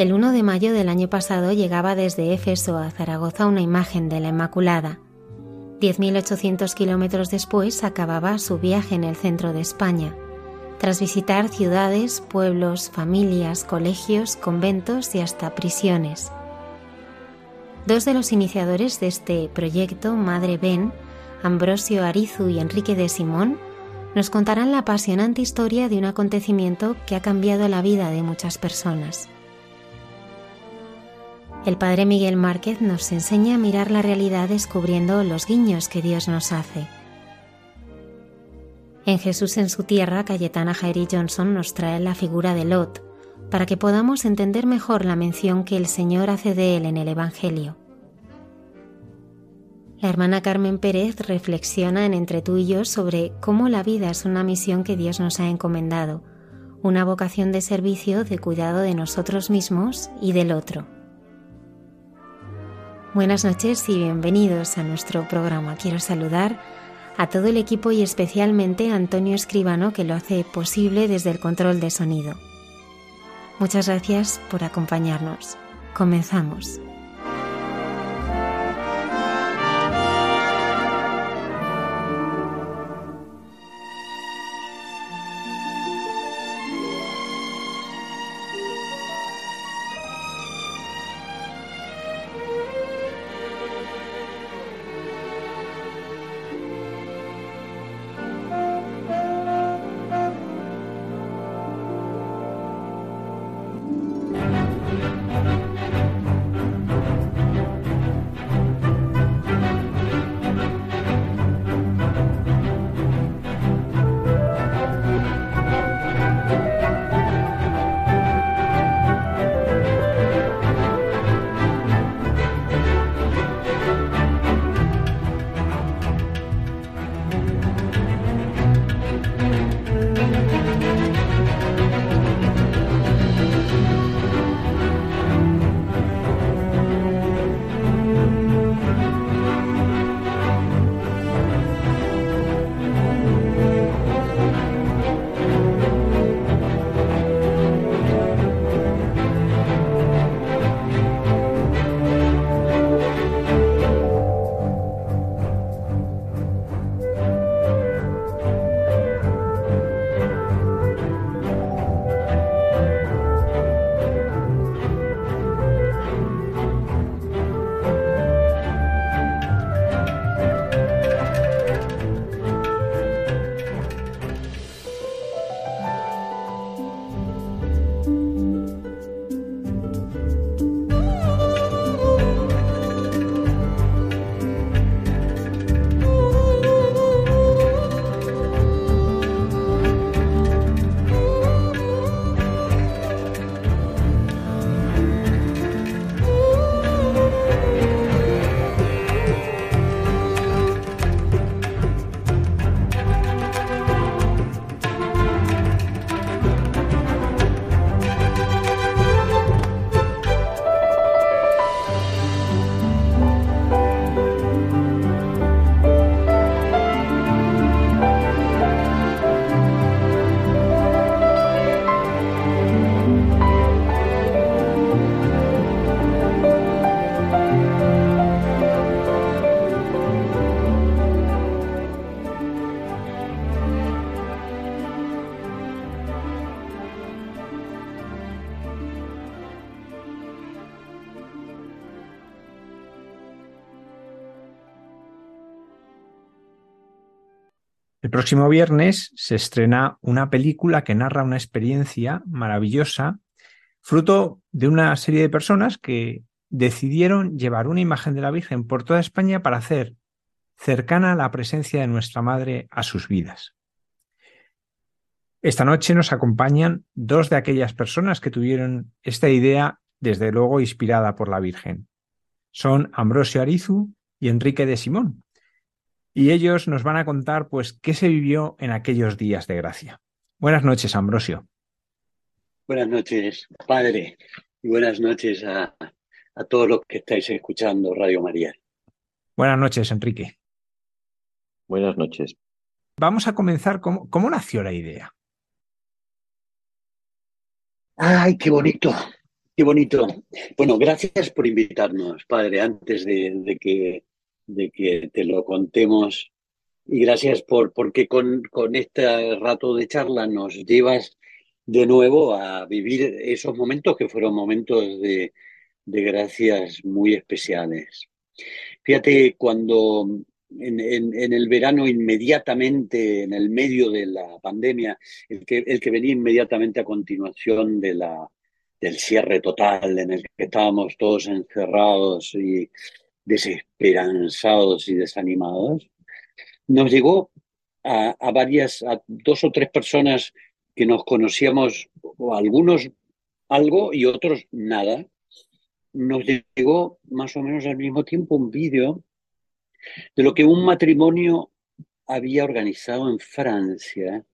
El 1 de mayo del año pasado llegaba desde Éfeso a Zaragoza una imagen de la Inmaculada. 10.800 kilómetros después acababa su viaje en el centro de España, tras visitar ciudades, pueblos, familias, colegios, conventos y hasta prisiones. Dos de los iniciadores de este proyecto, Madre Ben, Ambrosio Arizu y Enrique de Simón, nos contarán la apasionante historia de un acontecimiento que ha cambiado la vida de muchas personas. El Padre Miguel Márquez nos enseña a mirar la realidad descubriendo los guiños que Dios nos hace. En Jesús en su tierra, Cayetana Jairi Johnson nos trae la figura de Lot, para que podamos entender mejor la mención que el Señor hace de él en el Evangelio. La hermana Carmen Pérez reflexiona en Entre tú y yo sobre cómo la vida es una misión que Dios nos ha encomendado, una vocación de servicio, de cuidado de nosotros mismos y del otro. Buenas noches y bienvenidos a nuestro programa. Quiero saludar a todo el equipo y especialmente a Antonio Escribano que lo hace posible desde el control de sonido. Muchas gracias por acompañarnos. Comenzamos. Próximo viernes se estrena una película que narra una experiencia maravillosa, fruto de una serie de personas que decidieron llevar una imagen de la Virgen por toda España para hacer cercana la presencia de nuestra Madre a sus vidas. Esta noche nos acompañan dos de aquellas personas que tuvieron esta idea, desde luego inspirada por la Virgen. Son Ambrosio Arizu y Enrique de Simón. Y ellos nos van a contar, pues, qué se vivió en aquellos días de gracia. Buenas noches, Ambrosio. Buenas noches, padre, y buenas noches a, a todos los que estáis escuchando Radio María. Buenas noches, Enrique. Buenas noches. Vamos a comenzar. ¿Cómo, cómo nació la idea? Ay, qué bonito, qué bonito. Bueno, gracias por invitarnos, padre, antes de, que, de que te lo contemos. Y gracias por porque con, con este rato de charla nos llevas de nuevo a vivir esos momentos que fueron momentos de, de gracias muy especiales. Fíjate, cuando en, el verano inmediatamente, en el medio de la pandemia, el que, el que venía inmediatamente a continuación de la, del cierre total en el que estábamos todos encerrados y desesperanzados y desanimados, nos llegó a, varias, a dos o tres personas que nos conocíamos, o algunos algo y otros nada, nos llegó más o menos al mismo tiempo un vídeo de lo que un matrimonio había organizado en Francia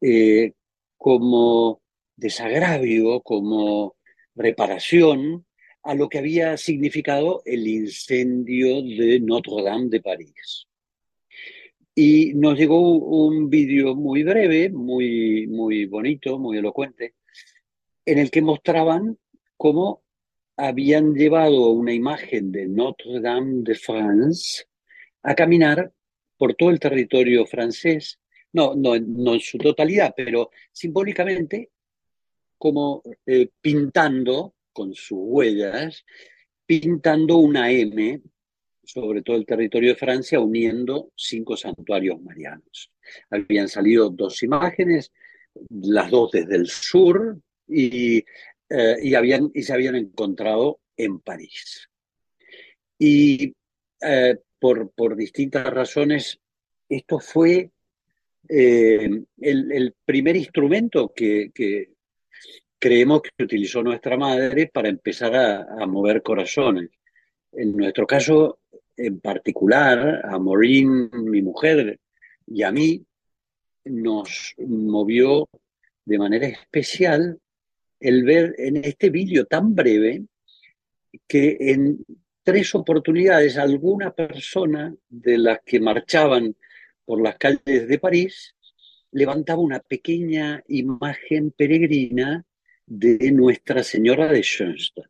eh, como desagravio, como reparación a lo que había significado el incendio de Notre Dame de París. Y nos llegó un vídeo muy breve, muy, muy bonito, muy elocuente, en el que mostraban cómo habían llevado una imagen de Notre Dame de France a caminar por todo el territorio francés, no, no, no en su totalidad, pero simbólicamente como eh, pintando con sus huellas, pintando una M sobre todo el territorio de Francia, uniendo cinco santuarios marianos. Habían salido dos imágenes, las dos desde el sur, y eh, y, habían, y se habían encontrado en París. Y eh, por, por, distintas razones, esto fue eh, el, primer instrumento que, que, creemos que utilizó nuestra madre para empezar a, mover corazones. En nuestro caso, en particular, a Maureen, mi mujer, y a mí, nos movió de manera especial el ver en este vídeo tan breve que en tres oportunidades alguna persona de las que marchaban por las calles de París levantaba una pequeña imagen peregrina de Nuestra Señora de Schoenstatt,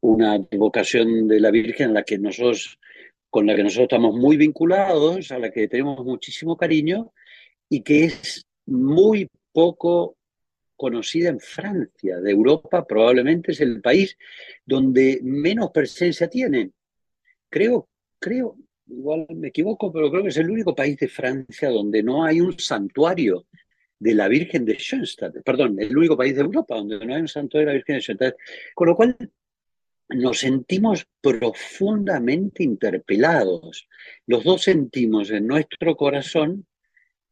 una vocación de la Virgen a la que nosotros, con la que nosotros estamos muy vinculados, a la que tenemos muchísimo cariño y que es muy poco conocida en Francia, de Europa, probablemente es el país donde menos presencia tiene. Creo, creo, igual me equivoco, pero creo que es el único país de Francia donde no hay un santuario de la Virgen de Schoenstatt, perdón, el único país de Europa donde no hay un santuario de la Virgen de Schoenstatt. Con lo cual nos sentimos profundamente interpelados. Los dos sentimos en nuestro corazón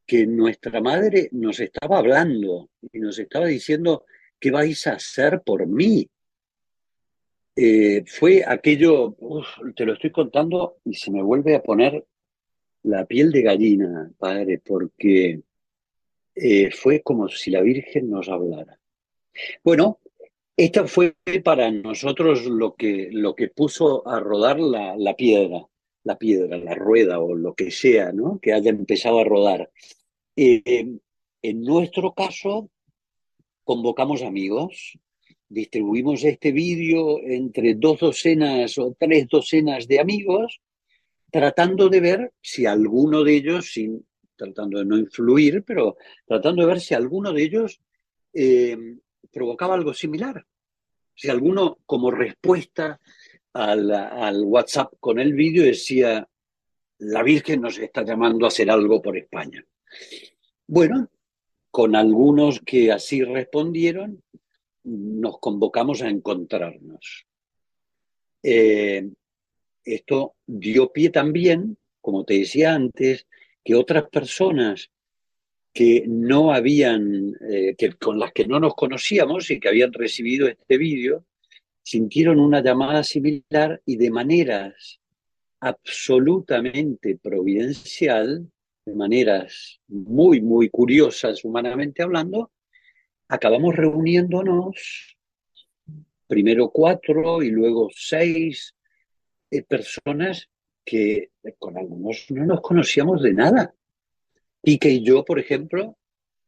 que nuestra madre nos estaba hablando y nos estaba diciendo, ¿qué vais a hacer por mí? Eh, fue aquello, te lo estoy contando y se me vuelve a poner la piel de gallina, padre, porque eh, fue como si la Virgen nos hablara. Bueno, esto fue para nosotros lo que, lo que puso a rodar la, la piedra la piedra, la rueda o lo que sea, ¿no? Que haya empezado a rodar. Eh, en nuestro caso, convocamos amigos, distribuimos este vídeo entre dos docenas o tres docenas de amigos, tratando de ver si alguno de ellos, sin, tratando de no influir, pero tratando de ver si alguno de ellos eh, provocaba algo similar. Si alguno, como respuesta al, WhatsApp con el vídeo decía, la Virgen nos está llamando a hacer algo por España. Bueno, con algunos que así respondieron, nos convocamos a encontrarnos. Eh, esto dio pie también, como te decía antes, que otras personas que no habían, eh, que, con las que no nos conocíamos y que habían recibido este vídeo, sintieron una llamada similar y de maneras absolutamente providencial, de maneras muy, muy curiosas humanamente hablando, acabamos reuniéndonos, primero cuatro y luego seis eh, personas que con algunos no nos conocíamos de nada. Y que yo, por ejemplo,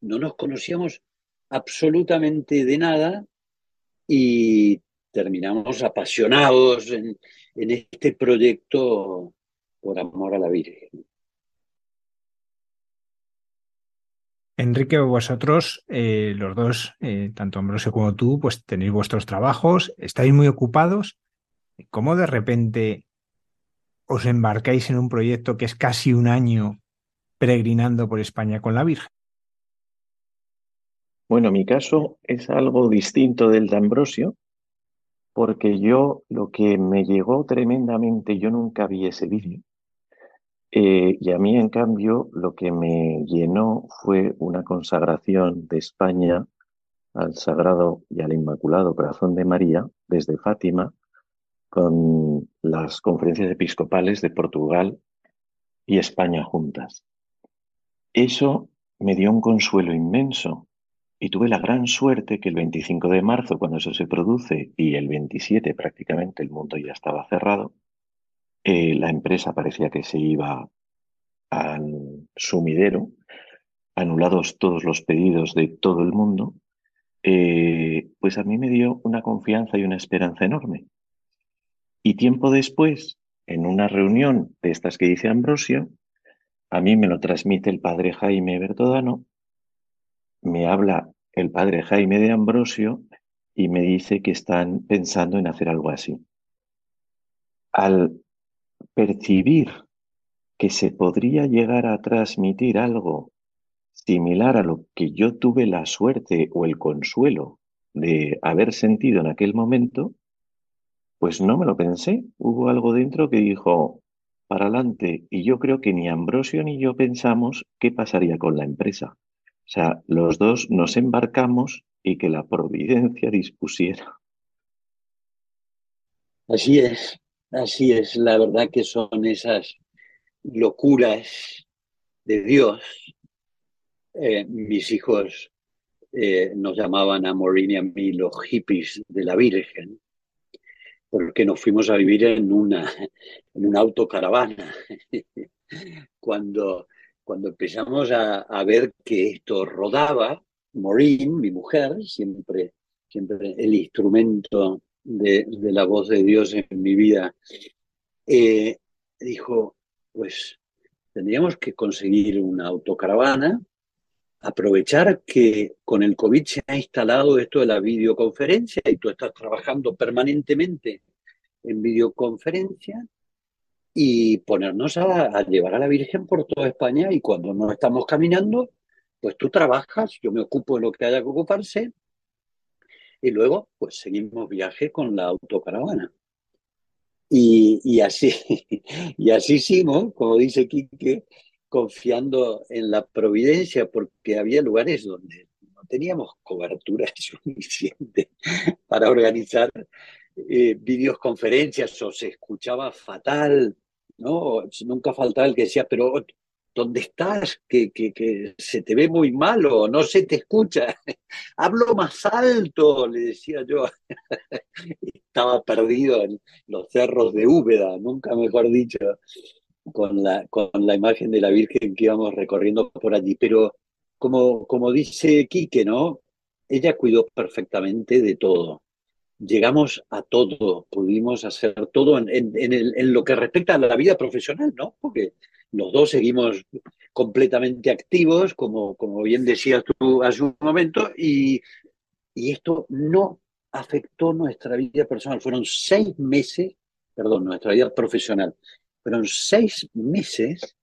no nos conocíamos absolutamente de nada y terminamos apasionados en, este proyecto por amor a la Virgen. Enrique, vosotros, eh, los dos, eh, tanto Ambrosio como tú, pues tenéis vuestros trabajos, estáis muy ocupados. ¿Cómo de repente os embarcáis en un proyecto que es casi un año peregrinando por España con la Virgen? Bueno, mi caso es algo distinto del de Ambrosio, porque yo lo que me llegó tremendamente, yo nunca vi ese vídeo, eh, y a mí, en cambio, lo que me llenó fue una consagración de España al Sagrado y al Inmaculado Corazón de María desde Fátima con las conferencias episcopales de Portugal y España juntas. Eso me dio un consuelo inmenso y tuve la gran suerte que el 25 de marzo, cuando eso se produce, y el 27 prácticamente el mundo ya estaba cerrado, eh, la empresa parecía que se iba al sumidero, anulados todos los pedidos de todo el mundo, eh, pues a mí me dio una confianza y una esperanza enorme. Y tiempo después, en una reunión de estas que dice Ambrosio, a mí me lo transmite el padre Jaime Bertodano, me habla el padre Jaime de Ambrosio y me dice que están pensando en hacer algo así. Al percibir que se podría llegar a transmitir algo similar a lo que yo tuve la suerte o el consuelo de haber sentido en aquel momento, pues no me lo pensé. Hubo algo dentro que dijo, para adelante, y yo creo que ni Ambrosio ni yo pensamos qué pasaría con la empresa. O sea, los dos nos embarcamos y que la providencia dispusiera. Así es. Así es, la verdad que son esas locuras de Dios. Eh, mis hijos eh, nos llamaban a Maureen y a mí los hippies de la Virgen, porque nos fuimos a vivir en una, en una autocaravana. cuando, cuando empezamos a, ver que esto rodaba, Maureen, mi mujer, siempre, siempre el instrumento de, la voz de Dios en mi vida, eh, dijo, pues tendríamos que conseguir una autocaravana, aprovechar que con el COVID se ha instalado esto de la videoconferencia y tú estás trabajando permanentemente en videoconferencia y ponernos a, llevar a la Virgen por toda España y cuando no estamos caminando, pues tú trabajas, yo me ocupo de lo que haya que ocuparse y luego, pues seguimos viaje con la autocaravana. Y, y así, y así hicimos, como dice Quique, confiando en la providencia, porque había lugares donde no teníamos cobertura suficiente para organizar eh, videoconferencias o se escuchaba fatal, ¿no? Nunca faltaba el que decía, pero ¿dónde estás? Que, que, se te ve muy malo, no se te escucha. Hablo más alto, le decía yo. Estaba perdido en los cerros de Úbeda, nunca mejor dicho, con la, con la imagen de la Virgen que íbamos recorriendo por allí. Pero como, como dice Quique, ¿no? Ella cuidó perfectamente de todo. Llegamos a todo, pudimos hacer todo en, en, en, el, en lo que respecta a la vida profesional, ¿no? Porque los dos seguimos completamente activos, como, como bien decías tú hace un momento, y, y esto no afectó nuestra vida personal. Fueron seis meses, perdón, nuestra vida profesional. Fueron seis meses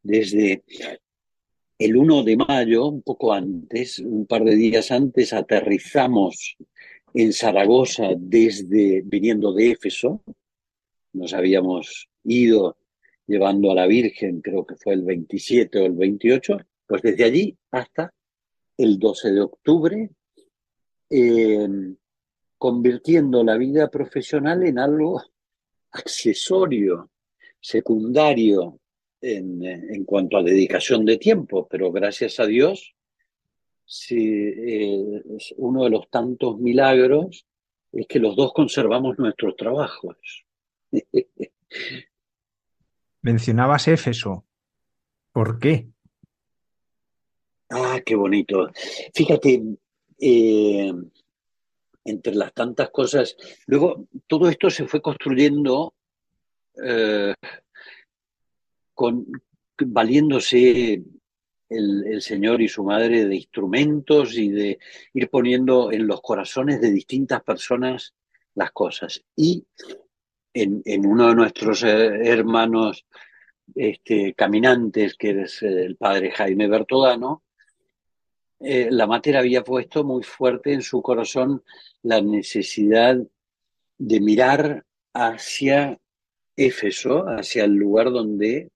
desde el 1 de mayo, un poco antes, un par de días antes, aterrizamos en Zaragoza desde viniendo de Éfeso. Nos habíamos ido llevando a la Virgen, creo que fue el 27 o el 28, pues desde allí hasta el 12 de octubre, eh, convirtiendo la vida profesional en algo accesorio, secundario en, cuanto a dedicación de tiempo, pero gracias a Dios, eh, uno de los tantos milagros es que los dos conservamos nuestros trabajos. Mencionabas Éfeso. ¿Por qué? Ah, qué bonito. Fíjate, eh, entre las tantas cosas, luego todo esto se fue construyendo eh, con, valiéndose el, Señor y su madre de instrumentos y de ir poniendo en los corazones de distintas personas las cosas. Y en, en uno de nuestros eh, hermanos este, caminantes, que es el padre Jaime Bertodano, eh, la mater había puesto muy fuerte en su corazón la necesidad de mirar hacia Hacia el lugar donde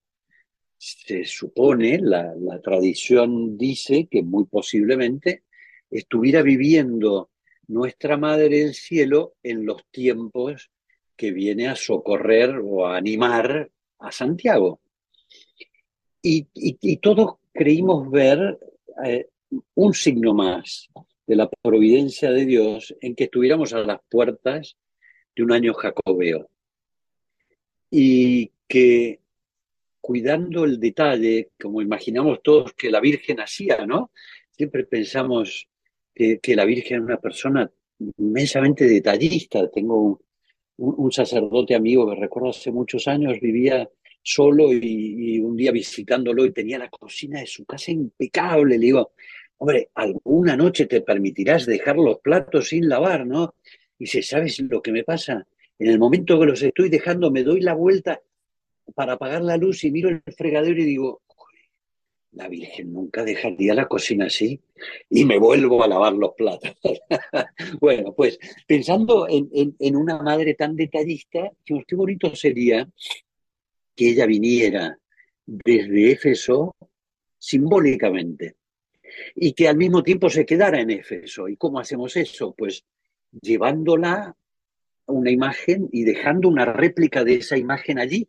se supone, la, tradición dice que muy posiblemente estuviera viviendo nuestra Madre del Cielo en los tiempos que viene a socorrer o a animar a Santiago. Y, y, todos creímos ver eh, un signo más de la providencia de Dios en que estuviéramos a las puertas de un año jacobeo. Y que cuidando el detalle, como imaginamos todos que la Virgen hacía, ¿no? Siempre pensamos que, la Virgen es una persona inmensamente detallista. Tengo un, un, sacerdote amigo que recuerdo hace muchos años, vivía solo y, un día visitándolo y tenía la cocina de su casa impecable. Le digo, hombre, alguna noche te permitirás dejar los platos sin lavar, ¿no? Y dice, ¿sabes lo que me pasa? En el momento que los estoy dejando, me doy la vuelta para apagar la luz y miro el fregadero y digo, la Virgen nunca dejaría la cocina así y me vuelvo a lavar los platos. bueno, pues pensando en, una madre tan detallista, qué bonito sería que ella viniera desde Éfeso simbólicamente y que al mismo tiempo se quedara en Éfeso. ¿Y cómo hacemos eso? Pues llevándola una imagen y dejando una réplica de esa imagen allí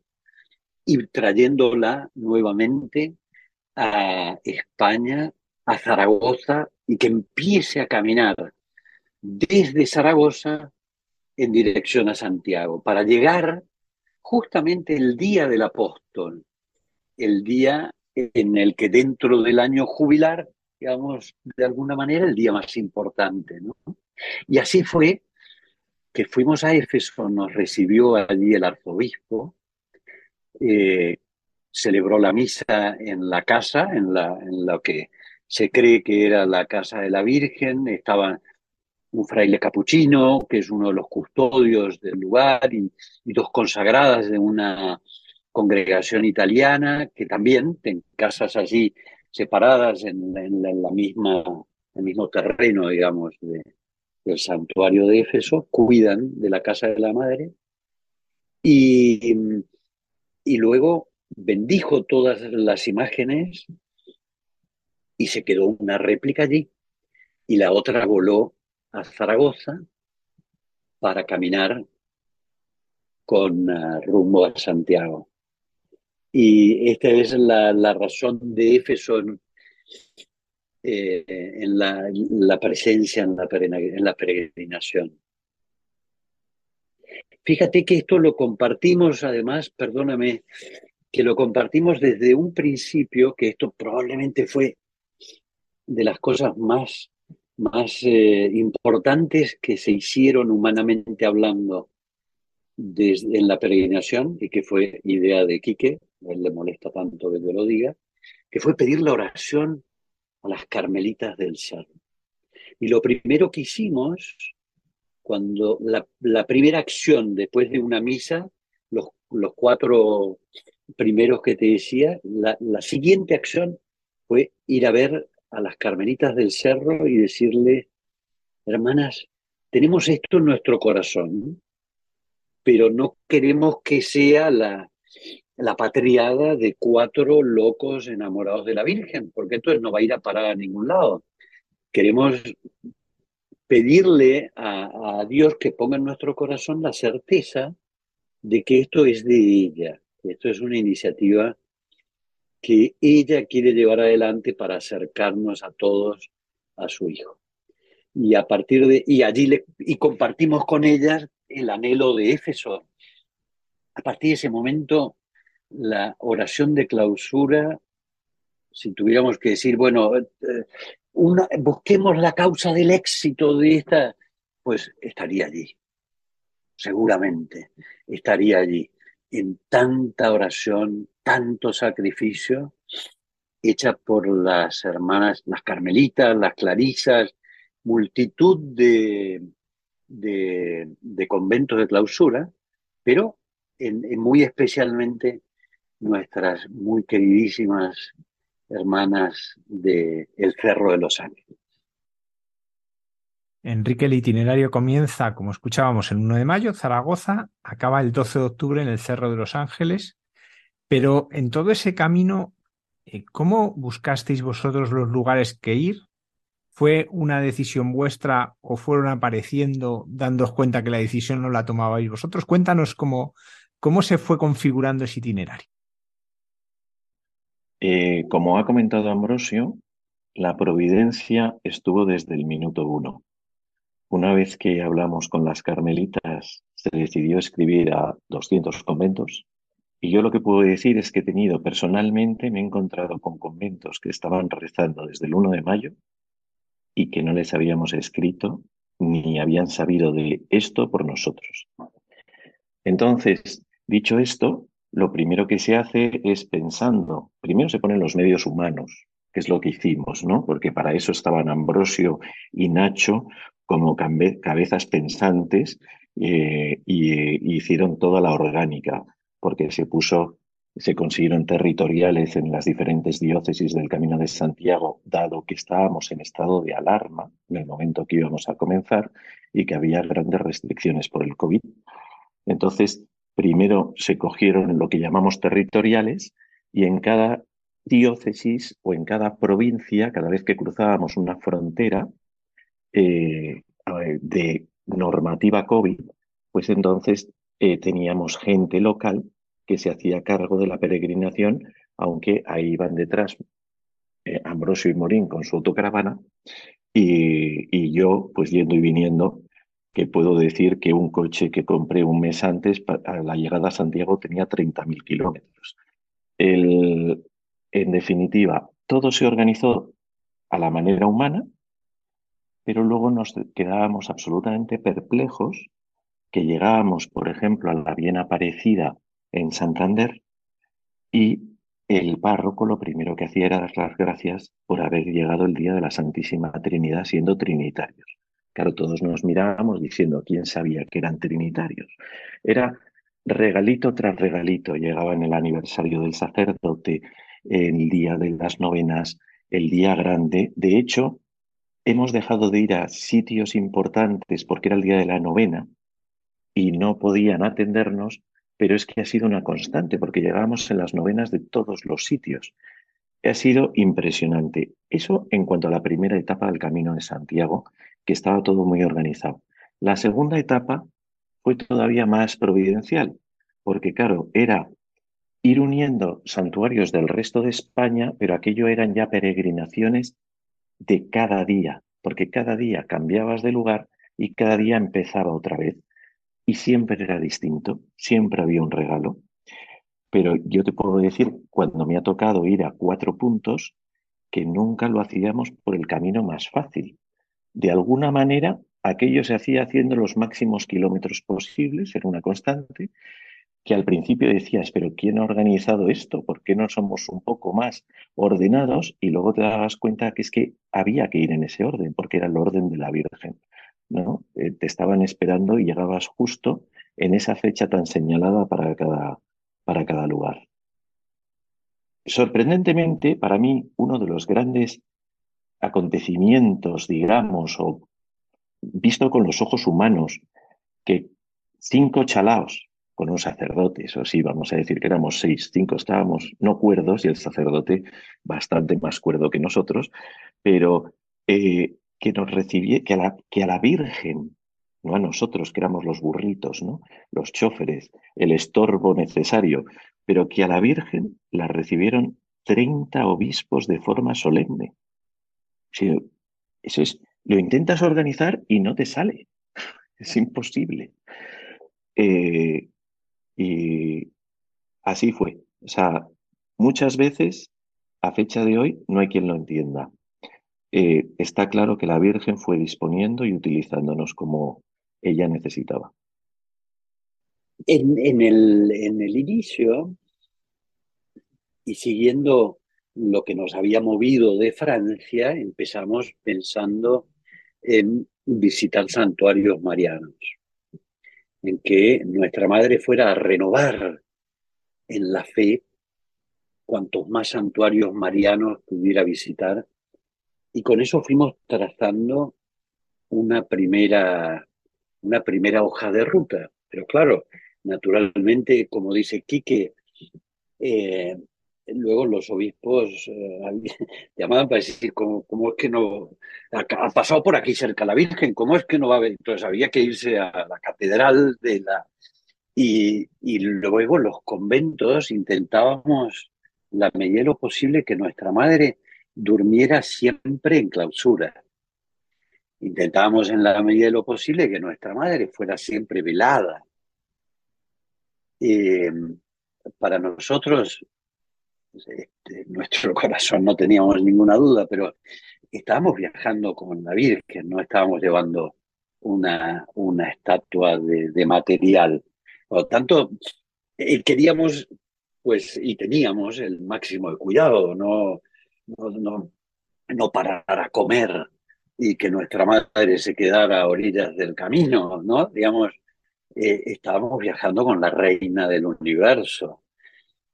y trayéndola nuevamente a España, a Zaragoza, y que empiece a caminar desde Zaragoza en dirección a Santiago, para llegar justamente el día del apóstol, el día en el que dentro del año jubilar, digamos, de alguna manera, el día más importante. ¿no? Y así fue que fuimos a Éfeso, nos recibió allí el arzobispo, eh, celebró la misa en la casa, en, la, en que se cree que era la casa de la Virgen, estaba un fraile capuchino, que es uno de los custodios del lugar, y, dos consagradas de una congregación italiana, que también en casas allí separadas en, la misma, el mismo terreno, digamos, del santuario de Éfeso, cuidan de la casa de la madre. Y, y luego bendijo todas las imágenes y se quedó una réplica allí y la otra voló a Zaragoza para caminar con uh, rumbo a Santiago. Y esta es la, la razón de Éfeso eh, en, la, presencia en la, en la peregrinación. Fíjate que esto lo compartimos, además, perdóname, que lo compartimos desde un principio, que esto probablemente fue de las cosas más, más eh, importantes que se hicieron humanamente hablando desde, en la peregrinación y que fue idea de Quique, a él le molesta tanto que yo lo diga, que fue pedir la oración a las carmelitas del Cerro. Y lo primero que hicimos, cuando la, primera acción después de una misa, los los cuatro primeros que te decía, la siguiente acción fue ir a ver a las carmelitas del cerro y decirle, hermanas, tenemos esto en nuestro corazón, pero no queremos que sea la, la patriada de cuatro locos enamorados de la Virgen, porque entonces no va a ir a parar a ningún lado. Queremos pedirle a, Dios que ponga en nuestro corazón la certeza de que esto es de ella, esto es una iniciativa que ella quiere llevar adelante para acercarnos a todos a su hijo. Y a partir de y allí y compartimos con ellas el anhelo de Éfeso. A partir de ese momento la oración de clausura, si tuviéramos que decir, bueno, eh, busquemos la causa del éxito de esta, pues estaría allí, seguramente estaría allí, en tanta oración, tanto sacrificio, hecha por las hermanas, las carmelitas, las clarisas, multitud de, conventos de clausura, pero en muy especialmente nuestras muy queridísimas hermanas de El Cerro de los Ángeles. Enrique, el itinerario comienza, como escuchábamos, el 1 de mayo, Zaragoza, acaba el 12 de octubre en el Cerro de los Ángeles, pero en todo ese camino, eh, ¿cómo buscasteis vosotros los lugares que ir? ¿Fue una decisión vuestra o fueron apareciendo dándoos cuenta que la decisión no la tomabais vosotros? Cuéntanos cómo, cómo se fue configurando ese itinerario. Eh, como ha comentado Ambrosio, la providencia estuvo desde el minuto uno. Una vez que hablamos con las carmelitas, se decidió escribir a 200 conventos. Y yo lo que puedo decir es que he tenido personalmente, me he encontrado con conventos que estaban rezando desde el 1 de mayo y que no les habíamos escrito ni habían sabido de esto por nosotros. Entonces, dicho esto, lo primero que se hace es pensando, primero se ponen los medios humanos, que es lo que hicimos, ¿no? Porque para eso estaban Ambrosio y Nacho como cabezas pensantes eh, y, hicieron toda la orgánica, porque se puso, se consiguieron territoriales en las diferentes diócesis del Camino de Santiago, dado que estábamos en estado de alarma en el momento que íbamos a comenzar y que había grandes restricciones por el COVID. Entonces, primero se cogieron lo que llamamos territoriales y en cada diócesis o en cada provincia, cada vez que cruzábamos una frontera eh, de normativa COVID, pues entonces eh, teníamos gente local que se hacía cargo de la peregrinación, aunque ahí iban detrás eh, Ambrosio y Morín con su autocaravana y, y yo pues yendo y viniendo que puedo decir que un coche que compré un mes antes, a la llegada a Santiago, tenía 30.000 kilómetros. en definitiva, todo se organizó a la manera humana, pero luego nos quedábamos absolutamente perplejos que llegábamos, por ejemplo, a la bien aparecida en Santander y el párroco lo primero que hacía era dar las gracias por haber llegado el día de la Santísima Trinidad siendo trinitarios. Claro, todos nos mirábamos diciendo, ¿quién sabía que eran trinitarios? Era regalito tras regalito. Llegaba en el aniversario del sacerdote, el día de las novenas, el día grande. De hecho, hemos dejado de ir a sitios importantes porque era el día de la novena y no podían atendernos, pero es que ha sido una constante porque llegábamos en las novenas de todos los sitios. Ha sido impresionante. Eso en cuanto a la primera etapa del Camino de Santiago, que estaba todo muy organizado. La segunda etapa fue todavía más providencial, porque claro, era ir uniendo santuarios del resto de España, pero aquello eran ya peregrinaciones de cada día, porque cada día cambiabas de lugar y cada día empezaba otra vez. Y siempre era distinto, siempre había un regalo. Pero yo te puedo decir, cuando me ha tocado ir a cuatro puntos, que nunca lo hacíamos por el camino más fácil, de alguna manera aquello se hacía haciendo los máximos kilómetros posibles, era una constante, que al principio decías, pero ¿quién ha organizado esto? ¿Por qué no somos un poco más ordenados? Y luego te dabas cuenta que es que había que ir en ese orden, porque era el orden de la Virgen. ¿no? Eh, te estaban esperando y llegabas justo en esa fecha tan señalada para cada, para cada lugar. Sorprendentemente, para mí, uno de los grandes acontecimientos, digamos, o visto con los ojos humanos, que cinco chalaos con un sacerdote, eso sí, vamos a decir que éramos seis, cinco estábamos no cuerdos y el sacerdote bastante más cuerdo que nosotros, pero eh, que nos recibió, que a, la, que a la Virgen, no a nosotros que éramos los burritos, ¿no? los choferes, el estorbo necesario, pero que a la Virgen la recibieron 30 obispos de forma solemne. eso es, lo intentas organizar y no te sale. Es imposible. Eh, y así fue. O sea, muchas veces, a fecha de hoy, no hay quien lo entienda. Eh, está claro que la Virgen fue disponiendo y utilizándonos como ella necesitaba. En, el, en el inicio, y siguiendo lo que nos había movido de Francia, empezamos pensando en visitar santuarios marianos, en que nuestra madre fuera a renovar en la fe cuantos más santuarios marianos pudiera visitar. Y con eso fuimos trazando una primera, una primera hoja de ruta. Pero claro, naturalmente, como dice Quique, eh, luego los obispos eh, llamaban para decir ¿cómo, es que no ha, pasado por aquí cerca la Virgen, cómo es que no va a haber. Entonces había que irse a la catedral de la y, y luego los conventos intentábamos la medida de lo posible que nuestra madre durmiera siempre en clausura. Intentábamos en la medida de lo posible que nuestra madre fuera siempre velada. Eh, para nosotros este, nuestro corazón no teníamos ninguna duda, pero estábamos viajando con la Virgen, no estábamos llevando una, una estatua de, material. Por lo tanto, eh, queríamos, pues, y teníamos el máximo de cuidado, no, no, no, parar a comer y que nuestra madre se quedara a orillas del camino, ¿no? Digamos, eh, estábamos viajando con la reina del universo.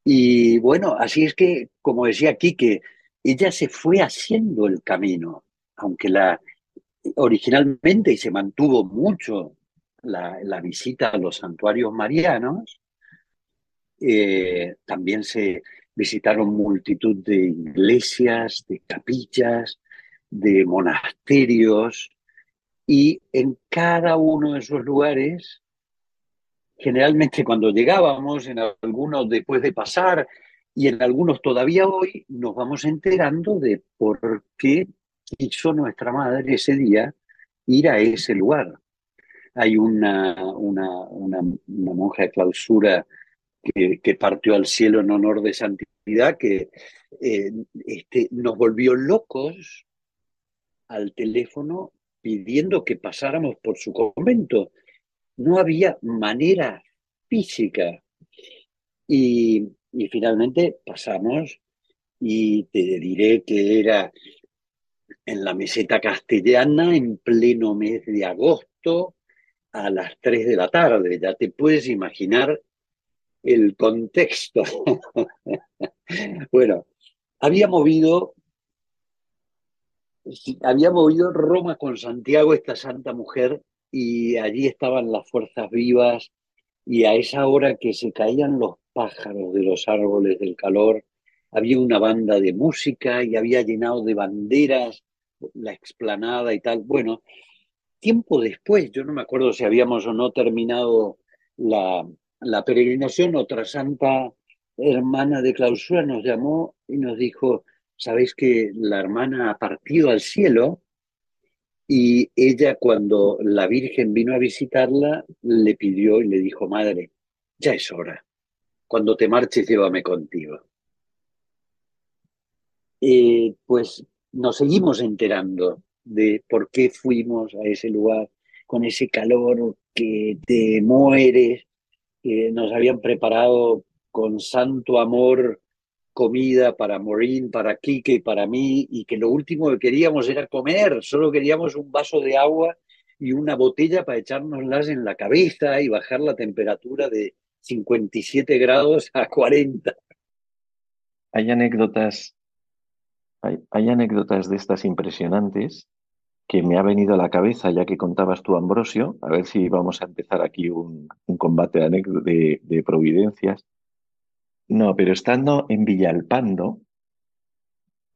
Y bueno, así es que, como decía aquí, que ella se fue haciendo el camino, aunque la originalmente y se mantuvo mucho la, visita a los santuarios marianos, eh, también se visitaron multitud de iglesias, de capillas, de monasterios, y en cada uno de esos lugares generalmente cuando llegábamos, en algunos después de pasar y en algunos todavía hoy, nos vamos enterando de por qué quiso nuestra madre ese día ir a ese lugar. Hay una, una, una, monja de clausura que, que, partió al cielo en honor de santidad, que eh, este, nos volvió locos al teléfono pidiendo que pasáramos por su convento no había manera física. Y, finalmente pasamos y te diré que era en la meseta castellana en pleno mes de agosto a las 3 de la tarde. Ya te puedes imaginar el contexto. bueno, había movido, había movido Roma con Santiago esta santa mujer y allí estaban las fuerzas vivas y a esa hora que se caían los pájaros de los árboles del calor, había una banda de música y había llenado de banderas la explanada y tal. Bueno, tiempo después, yo no me acuerdo si habíamos o no terminado la, la peregrinación, otra santa hermana de clausura nos llamó y nos dijo, sabéis que la hermana ha partido al cielo y ella cuando la Virgen vino a visitarla, le pidió y le dijo, Madre, ya es hora. Cuando te marches, llévame contigo. Eh, pues nos seguimos enterando de por qué fuimos a ese lugar con ese calor que te mueres, que nos habían preparado con santo amor comida para Morín, para Quique para mí, y que lo último que queríamos era comer, solo queríamos un vaso de agua y una botella para echárnoslas en la cabeza y bajar la temperatura de 57 grados a 40. Hay anécdotas, hay, anécdotas de estas impresionantes que me ha venido a la cabeza ya que contabas tú, Ambrosio, a ver si vamos a empezar aquí un, combate de, de providencias. No, pero estando en Villalpando,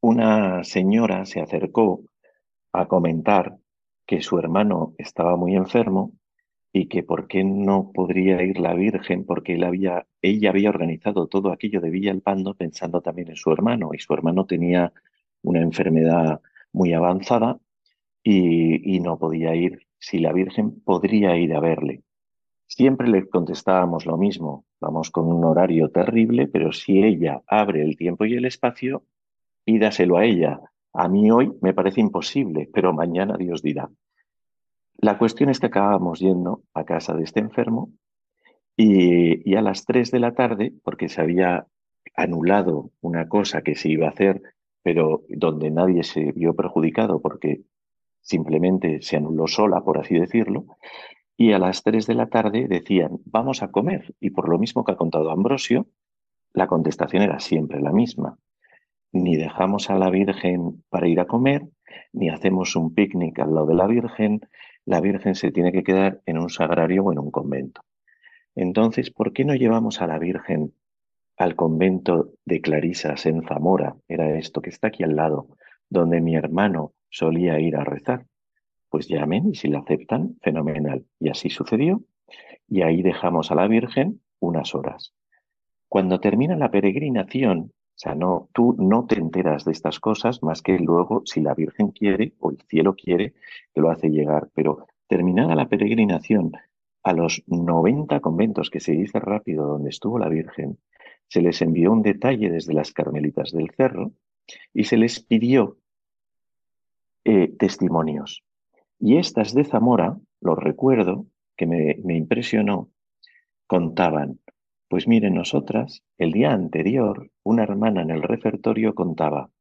una señora se acercó a comentar que su hermano estaba muy enfermo y que por qué no podría ir la Virgen, porque él había, ella había organizado todo aquello de Villalpando pensando también en su hermano, y su hermano tenía una enfermedad muy avanzada y, y no podía ir, si la Virgen podría ir a verle. Siempre le contestábamos lo mismo, vamos con un horario terrible, pero si ella abre el tiempo y el espacio, pídaselo a ella, a mí hoy me parece imposible, pero mañana Dios dirá. La cuestión es que acabamos yendo a casa de este enfermo y, a las 3 de la tarde, porque se había anulado una cosa que se iba a hacer, pero donde nadie se vio perjudicado porque simplemente se anuló sola, por así decirlo, y a las 3 de la tarde decían, vamos a comer. Y por lo mismo que ha contado Ambrosio, la contestación era siempre la misma ni dejamos a la Virgen para ir a comer, ni hacemos un picnic al lado de la Virgen, la Virgen se tiene que quedar en un sagrario o en un convento. Entonces, ¿por qué no llevamos a la Virgen al convento de Clarisas en Zamora? Era esto que está aquí al lado, donde mi hermano solía ir a rezar. Pues llamen y si la aceptan, fenomenal. Y así sucedió. Y ahí dejamos a la Virgen unas horas. Cuando termina la peregrinación, o sea, no, tú no te enteras de estas cosas más que luego, si la Virgen quiere o el cielo quiere, te lo hace llegar. Pero terminada la peregrinación, a los 90 conventos que se dice rápido donde estuvo la Virgen, se les envió un detalle desde las Carmelitas del Cerro y se les pidió eh, testimonios. Y estas de Zamora, lo recuerdo, que me, me impresionó, contaban, pues miren, nosotras, el día anterior, una hermana en el refertorio contaba,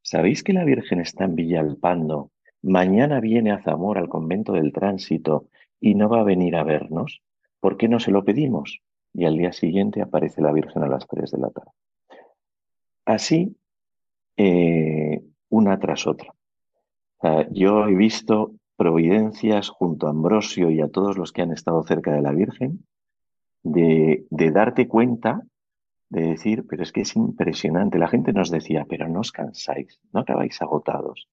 ¿sabéis que la Virgen está en Villalpando? Mañana viene a Zamora al convento del tránsito y no va a venir a vernos. ¿Por qué no se lo pedimos? Y al día siguiente aparece la Virgen a las 3 de la tarde. Así, eh, una tras otra. yo he visto providencias junto a Ambrosio y a todos los que han estado cerca de la Virgen, de, darte cuenta, de decir, pero es que es impresionante. La gente nos decía, pero no os cansáis, no acabáis agotados.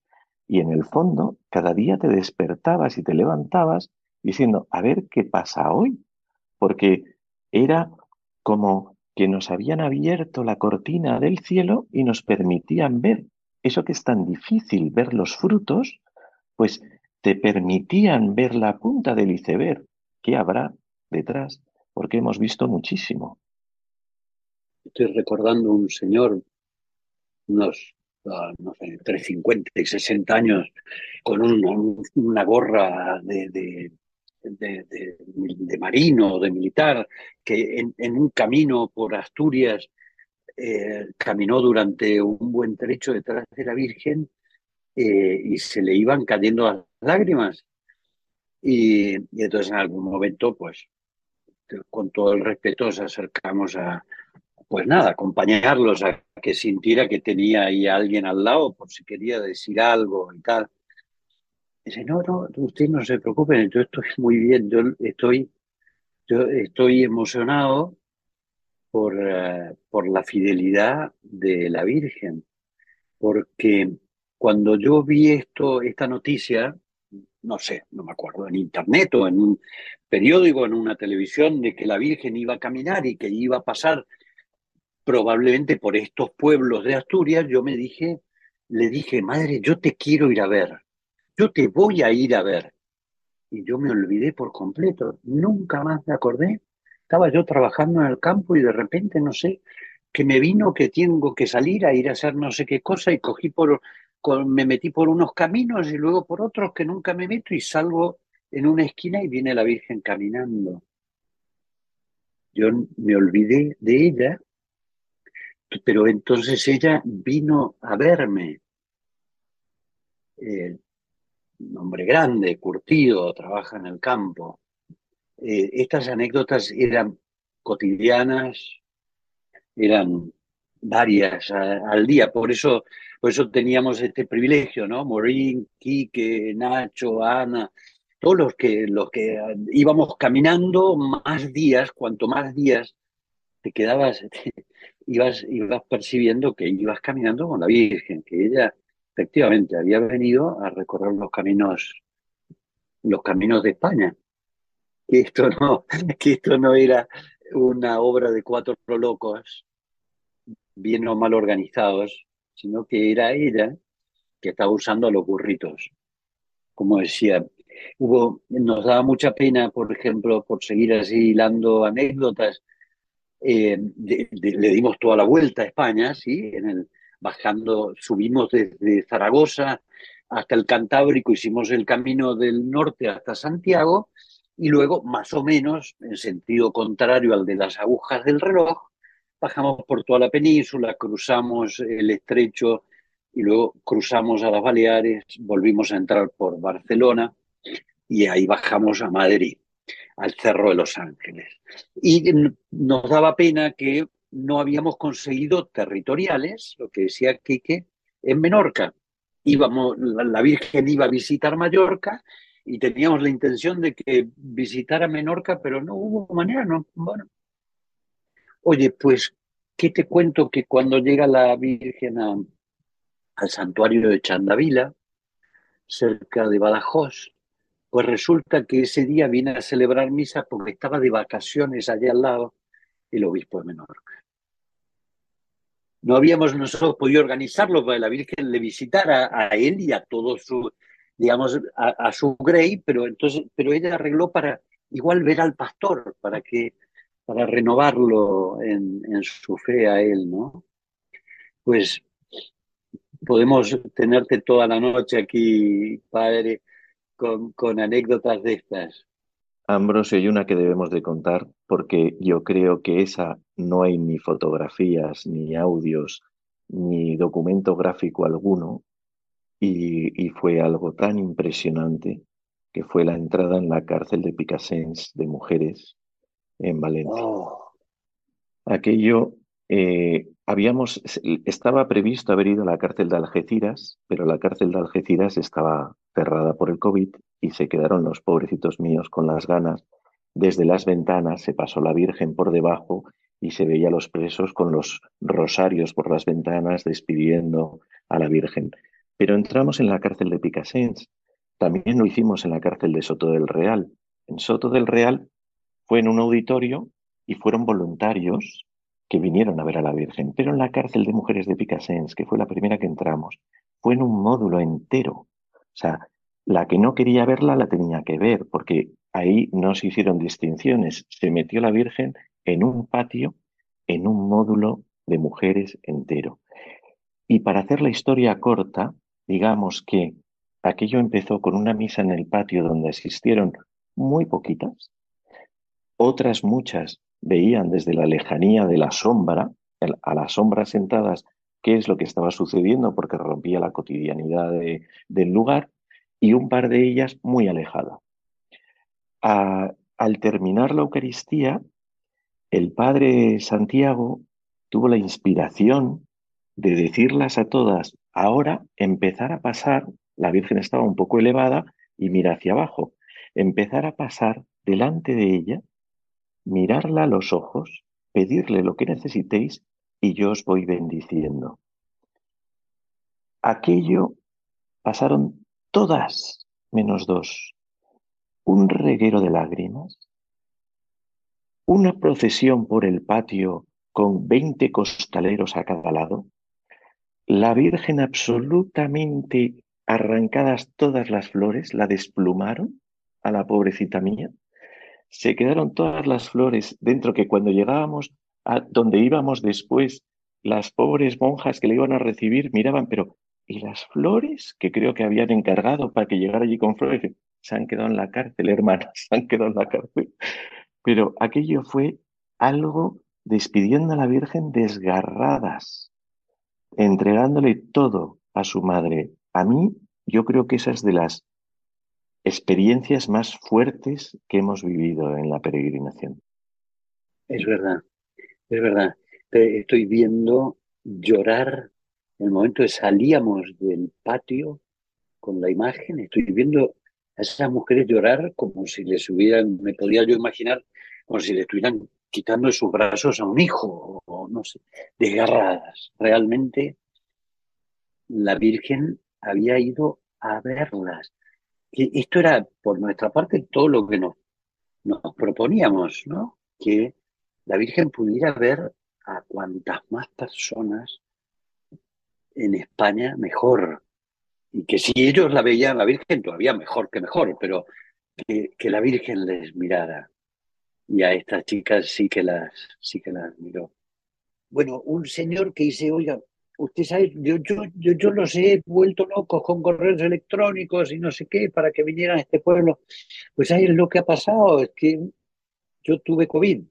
Y en el fondo, cada día te despertabas y te levantabas diciendo, a ver qué pasa hoy. Porque era como que nos habían abierto la cortina del cielo y nos permitían ver eso que es tan difícil, ver los frutos, pues te permitían ver la punta del iceberg que habrá detrás porque hemos visto muchísimo. Estoy recordando un señor, unos, ah, no sé, entre 50 y 60 años, con una gorra de, de, de, marino, de militar, que en, un camino por Asturias eh, caminó durante un buen trecho detrás de la Virgen eh, y se le iban cayendo las lágrimas. Y, y, entonces en algún momento, pues con todo el respeto, nos acercamos a, pues nada, acompañarlos a que sintiera que tenía ahí alguien al lado por si quería decir algo y tal. Dice, no, no, usted no se preocupen, yo estoy muy bien, yo estoy, yo estoy emocionado por, eh, por la fidelidad de la Virgen, porque cuando yo vi esto, esta noticia, no sé, no me acuerdo, en internet o en un periódico, en una televisión, de que la Virgen iba a caminar y que iba a pasar probablemente por estos pueblos de Asturias, yo me dije, le dije, madre, yo te quiero ir a ver, yo te voy a ir a ver. Y yo me olvidé por completo, nunca más me acordé. Estaba yo trabajando en el campo y de repente, no sé, que me vino que tengo que salir a ir a hacer no sé qué cosa y cogí por, me metí por unos caminos y luego por otros que nunca me meto y salgo en una esquina y viene la Virgen caminando. Yo me olvidé de ella, pero entonces ella vino a verme. Eh, un hombre grande, curtido, trabaja en el campo. Eh, estas anécdotas eran cotidianas, eran varias al día, por eso, por eso teníamos este privilegio, ¿no? Morín, Quique, Nacho, Ana, todos los que, los que íbamos caminando más días, cuanto más días te quedabas, ibas, ibas percibiendo que ibas caminando con la Virgen, que ella efectivamente había venido a recorrer los caminos, los caminos de España. Que esto no, que esto no era una obra de cuatro locos, bien o mal organizados, sino que era ella que estaba usando a los burritos. Como decía, hubo, nos daba mucha pena, por ejemplo, por seguir así hilando anécdotas, eh, le dimos toda la vuelta a España, ¿sí? En el, bajando, subimos desde Zaragoza hasta el Cantábrico, hicimos el camino del norte hasta Santiago y luego, más o menos, en sentido contrario al de las agujas del reloj, bajamos por toda la península, cruzamos el estrecho y luego cruzamos a las Baleares, volvimos a entrar por Barcelona y ahí bajamos a Madrid, al Cerro de los Ángeles. Y nos daba pena que no habíamos conseguido territoriales, lo que decía Quique, en Menorca. Íbamos, la Virgen iba a visitar Mallorca y teníamos la intención de que visitara Menorca, pero no hubo manera, no, bueno. Oye, pues, ¿qué te cuento? Que cuando llega la Virgen al santuario de Chandavila, cerca de Badajoz, pues resulta que ese día viene a celebrar misa porque estaba de vacaciones allá al lado el obispo de Menorca. No habíamos nosotros podido organizarlo para que la Virgen le visitara a él y a todo su, digamos, a, su grey, pero entonces, pero ella arregló para igual ver al pastor, para que, para renovarlo en, su fe a él, ¿no? Pues podemos tenerte toda la noche aquí, padre, con, anécdotas de estas. Ambrosio, hay una que debemos de contar porque yo creo que esa no hay ni fotografías, ni audios, ni documento gráfico alguno, y, fue algo tan impresionante que fue la entrada en la cárcel de Picassens de mujeres en Valencia. Oh. Aquello eh, habíamos, estaba previsto haber ido a la cárcel de Algeciras, pero la cárcel de Algeciras estaba cerrada por el COVID y se quedaron los pobrecitos míos con las ganas. Desde las ventanas se pasó la Virgen por debajo y se veía a los presos con los rosarios por las ventanas despidiendo a la Virgen. Pero entramos en la cárcel de Picassens. También lo hicimos en la cárcel de Soto del Real. En Soto del Real fue en un auditorio y fueron voluntarios que vinieron a ver a la Virgen. Pero en la cárcel de mujeres de Picassens, que fue la primera que entramos, fue en un módulo entero. O sea, la que no quería verla la tenía que ver, porque ahí no se hicieron distinciones. Se metió la Virgen en un patio, en un módulo de mujeres entero. Y para hacer la historia corta, digamos que aquello empezó con una misa en el patio donde asistieron muy poquitas, otras muchas veían desde la lejanía de la sombra, a la sombra sentadas, qué es lo que estaba sucediendo porque rompía la cotidianidad del lugar, y un par de ellas muy alejadas. al terminar la Eucaristía, el padre Santiago tuvo la inspiración de decirlas a todas Ahora empezar a pasar, la Virgen estaba un poco elevada y mira hacia abajo, empezar a pasar delante de ella, mirarla a los ojos, pedirle lo que necesitéis y yo os voy bendiciendo. Aquello pasaron todas menos dos. Un reguero de lágrimas, una procesión por el patio con veinte costaleros a cada lado, la Virgen absolutamente arrancadas todas las flores, la desplumaron a la pobrecita mía. Se quedaron todas las flores dentro que cuando llegábamos a donde íbamos después, las pobres monjas que le iban a recibir miraban, pero ¿y las flores que creo que habían encargado para que llegara allí con flores? Se han quedado en la cárcel, hermanas, se han quedado en la cárcel. Pero aquello fue algo despidiendo a la Virgen desgarradas entregándole todo a su madre. A mí, yo creo que esa es de las experiencias más fuertes que hemos vivido en la peregrinación. Es verdad, es verdad. Estoy viendo llorar en el momento que salíamos del patio con la imagen, estoy viendo a esas mujeres llorar como si les hubieran, me podía yo imaginar, como si le estuvieran quitando sus brazos a un hijo, o no sé, desgarradas. Realmente la Virgen había ido a verlas. Esto era, por nuestra parte, todo lo que nos, nos proponíamos, ¿no? Que la Virgen pudiera ver a cuantas más personas en España, mejor. Y que si ellos la veían, la Virgen, todavía mejor que mejor, pero que, que la Virgen les mirara. Y a estas chicas sí que las, sí que las miró. Bueno, un señor que dice, oiga, usted sabe, yo, yo, yo, yo los he vuelto locos con correos electrónicos y no sé qué para que vinieran a este pueblo. Pues ahí lo que ha pasado es que yo tuve COVID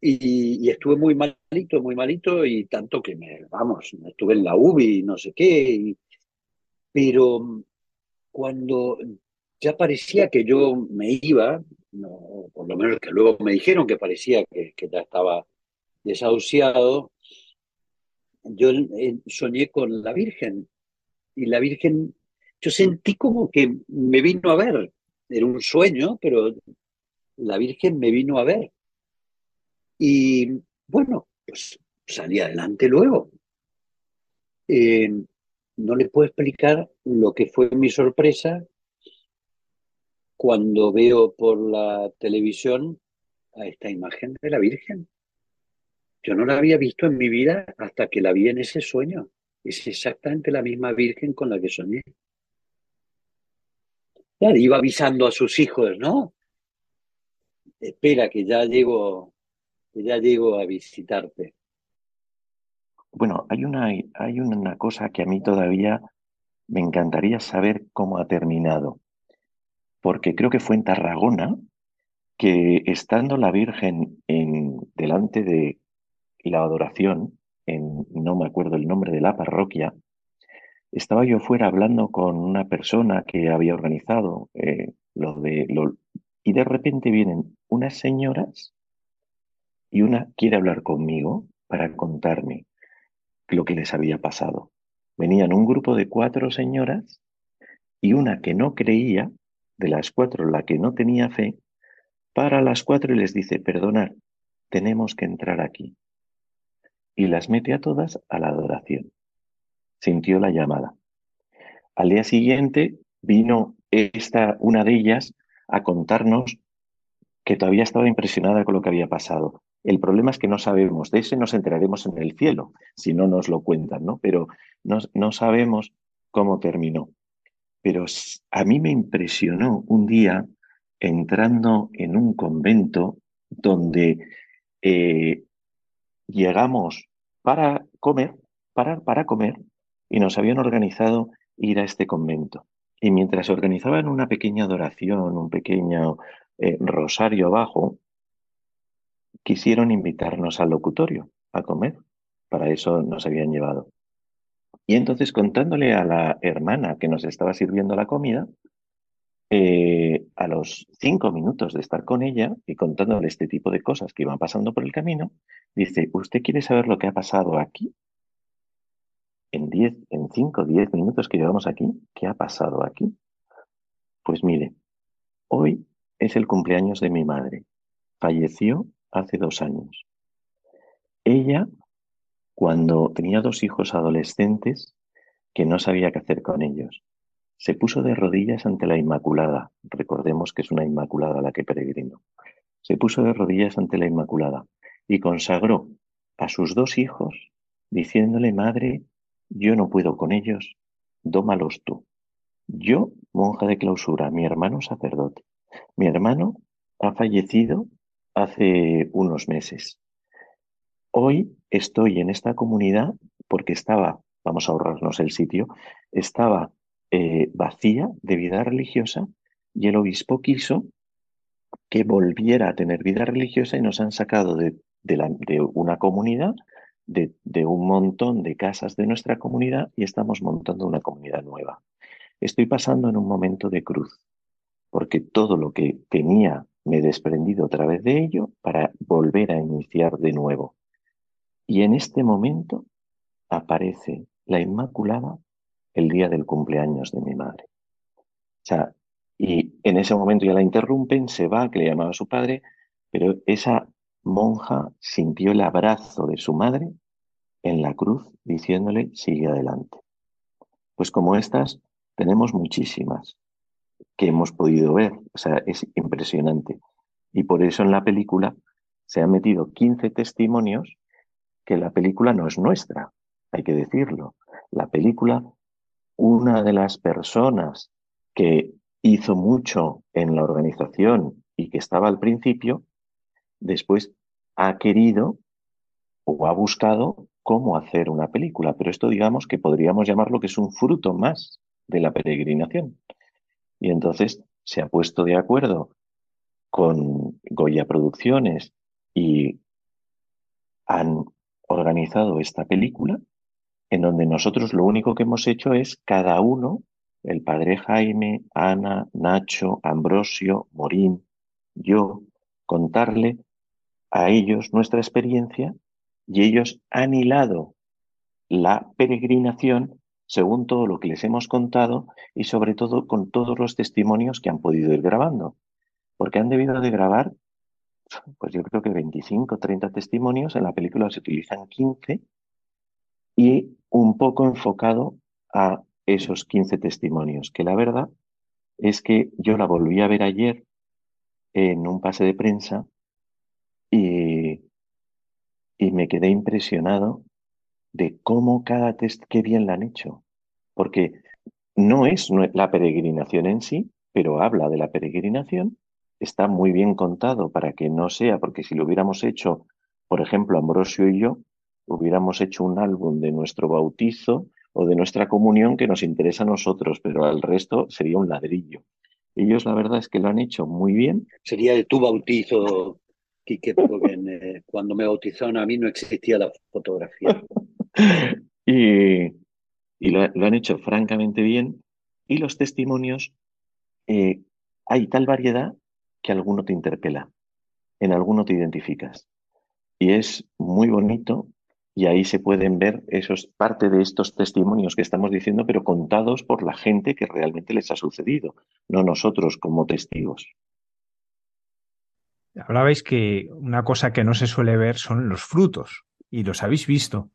y, estuve muy malito, muy malito y tanto que me, vamos, estuve en la UBI y no sé qué. pero cuando ya parecía que yo me iba, no, por lo menos que luego me dijeron que parecía que, que ya estaba desahuciado, yo eh, soñé con la Virgen y la Virgen, yo sentí como que me vino a ver. Era un sueño, pero la Virgen me vino a ver. Y bueno, pues salí adelante luego. Eh, no le puedo explicar lo que fue mi sorpresa cuando veo por la televisión a esta imagen de la Virgen. Yo no la había visto en mi vida hasta que la vi en ese sueño. Es exactamente la misma Virgen con la que soñé. Iba avisando a sus hijos, ¿no? Espera, que ya llego, que ya llego a visitarte. Bueno, hay una, hay una cosa que a mí todavía me encantaría saber cómo ha terminado, porque creo que fue en Tarragona que estando la Virgen en, delante de la adoración, en, no me acuerdo el nombre de la parroquia, estaba yo fuera hablando con una persona que había organizado eh, lo de y de repente vienen unas señoras y una quiere hablar conmigo para contarme lo que les había pasado. Venían un grupo de cuatro señoras y una que no creía, de las cuatro la que no tenía fe, para las cuatro y les dice, perdonad, tenemos que entrar aquí y las mete a todas a la adoración. Sintió la llamada. Al día siguiente vino esta, una de ellas a contarnos que todavía estaba impresionada con lo que había pasado. El problema es que no sabemos, de ese nos enteraremos en el cielo, si no nos lo cuentan, ¿no? Pero no, no sabemos cómo terminó. Pero a mí me impresionó un día entrando en un convento donde eh, llegamos para comer, parar para comer, y nos habían organizado ir a este convento. Y mientras organizaban una pequeña adoración, un pequeño eh, rosario abajo, quisieron invitarnos al locutorio a comer. Para eso nos habían llevado. Y entonces contándole a la hermana que nos estaba sirviendo la comida, eh, a los cinco minutos de estar con ella y contándole este tipo de cosas que iban pasando por el camino, dice, ¿usted quiere saber lo que ha pasado aquí? En diez, en cinco, diez minutos que llevamos aquí, ¿qué ha pasado aquí? Pues mire, hoy es el cumpleaños de mi madre. Falleció hace dos años. Ella, cuando tenía dos hijos adolescentes, que no sabía qué hacer con ellos, se puso de rodillas ante la Inmaculada. Recordemos que es una Inmaculada la que peregrino. Se puso de rodillas ante la Inmaculada y consagró a sus dos hijos diciéndole, Madre, yo no puedo con ellos, dómalos tú. Yo, monja de clausura, mi hermano sacerdote. Mi hermano ha fallecido hace unos meses. Hoy estoy en esta comunidad porque estaba, vamos a ahorrarnos el sitio, estaba eh, vacía de vida religiosa y el obispo quiso que volviera a tener vida religiosa y nos han sacado de, de, una comunidad, de, de, un montón de casas de nuestra comunidad y estamos montando una comunidad nueva. Estoy pasando en un momento de cruz, porque todo lo que tenía me he desprendido a través de ello para volver a iniciar de nuevo. Y en este momento aparece la Inmaculada el día del cumpleaños de mi madre. O sea, y en ese momento ya la interrumpen, se va, que le llamaba a su padre, pero esa monja sintió el abrazo de su madre en la cruz diciéndole, sigue adelante. Pues como estas, tenemos muchísimas que hemos podido ver, o sea, es impresionante. Y por eso en la película se han metido 15 testimonios que la película no es nuestra, hay que decirlo. La película, una de las personas que hizo mucho en la organización y que estaba al principio, después ha querido o ha buscado cómo hacer una película, pero esto digamos que podríamos llamarlo que es un fruto más de la peregrinación. Y entonces se ha puesto de acuerdo con Goya Producciones y han organizado esta película en donde nosotros lo único que hemos hecho es cada uno, el padre Jaime, Ana, Nacho, Ambrosio, Morín, yo, contarle a ellos nuestra experiencia y ellos han hilado la peregrinación según todo lo que les hemos contado y sobre todo con todos los testimonios que han podido ir grabando. Porque han debido de grabar, pues yo creo que 25, 30 testimonios, en la película se utilizan 15 y un poco enfocado a esos 15 testimonios, que la verdad es que yo la volví a ver ayer en un pase de prensa y, y me quedé impresionado de cómo cada test, qué bien la han hecho, porque no es la peregrinación en sí, pero habla de la peregrinación, está muy bien contado para que no sea, porque si lo hubiéramos hecho, por ejemplo, Ambrosio y yo, hubiéramos hecho un álbum de nuestro bautizo o de nuestra comunión que nos interesa a nosotros, pero al resto sería un ladrillo. Ellos la verdad es que lo han hecho muy bien. Sería de tu bautizo, Quique, porque eh, cuando me bautizaron a mí no existía la fotografía. y, lo, han hecho francamente bien. Y los testimonios, eh, hay tal variedad que alguno te interpela, en alguno te identificas. Y es muy bonito y ahí se pueden ver esos, parte de estos testimonios que estamos diciendo, pero contados por la gente que realmente les ha sucedido, no nosotros como testigos. Hablabais que una cosa que no se suele ver son los frutos, y los habéis visto.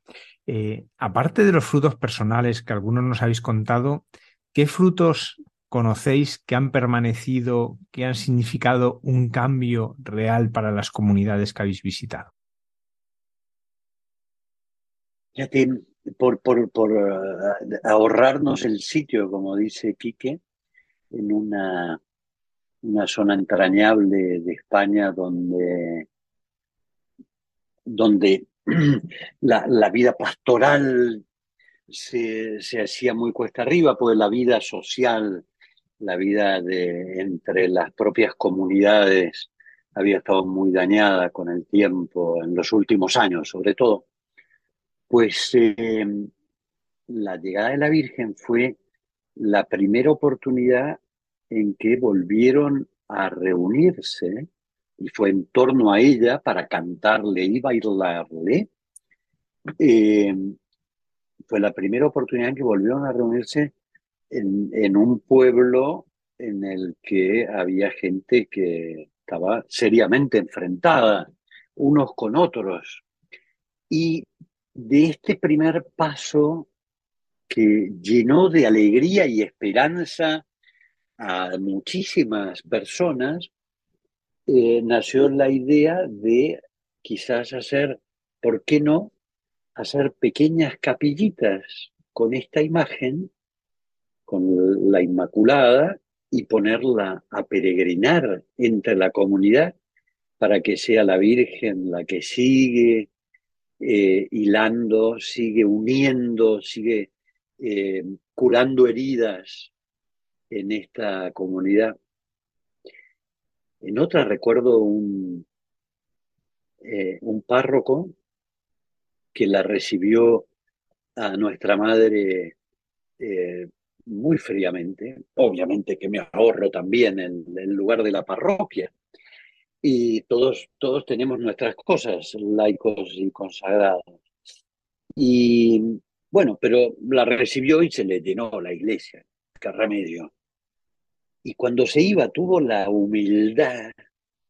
Eh, aparte de los frutos personales que algunos nos habéis contado, ¿qué frutos conocéis que han permanecido, que han significado un cambio real para las comunidades que habéis visitado? Por, por, por eh, ahorrarnos el sitio, como dice Quique, en una, una zona entrañable de España donde, donde la, la vida pastoral se, se, hacía muy cuesta arriba, pues la vida social, la vida de, entre las propias comunidades había estado muy dañada con el tiempo, en los últimos años sobre todo pues eh, la llegada de la Virgen fue la primera oportunidad en que volvieron a reunirse y fue en torno a ella para cantarle y bailarle. Eh, fue la primera oportunidad en que volvieron a reunirse en, en un pueblo en el que había gente que estaba seriamente enfrentada unos con otros. Y de este primer paso que llenó de alegría y esperanza a muchísimas personas, eh, nació la idea de quizás hacer, ¿por qué no? Hacer pequeñas capillitas con esta imagen, con la Inmaculada, y ponerla a peregrinar entre la comunidad para que sea la Virgen la que sigue eh, hilando, sigue uniendo, sigue eh, curando heridas en esta comunidad. En otra recuerdo un, eh, un párroco que la recibió a nuestra madre muy fríamente, obviamente que me ahorro también en el lugar de la parroquia. Y todos, todos tenemos nuestras cosas, laicos y consagrados. Y bueno, pero la recibió y se le llenó la iglesia, qué remedio. Y cuando se iba tuvo la humildad,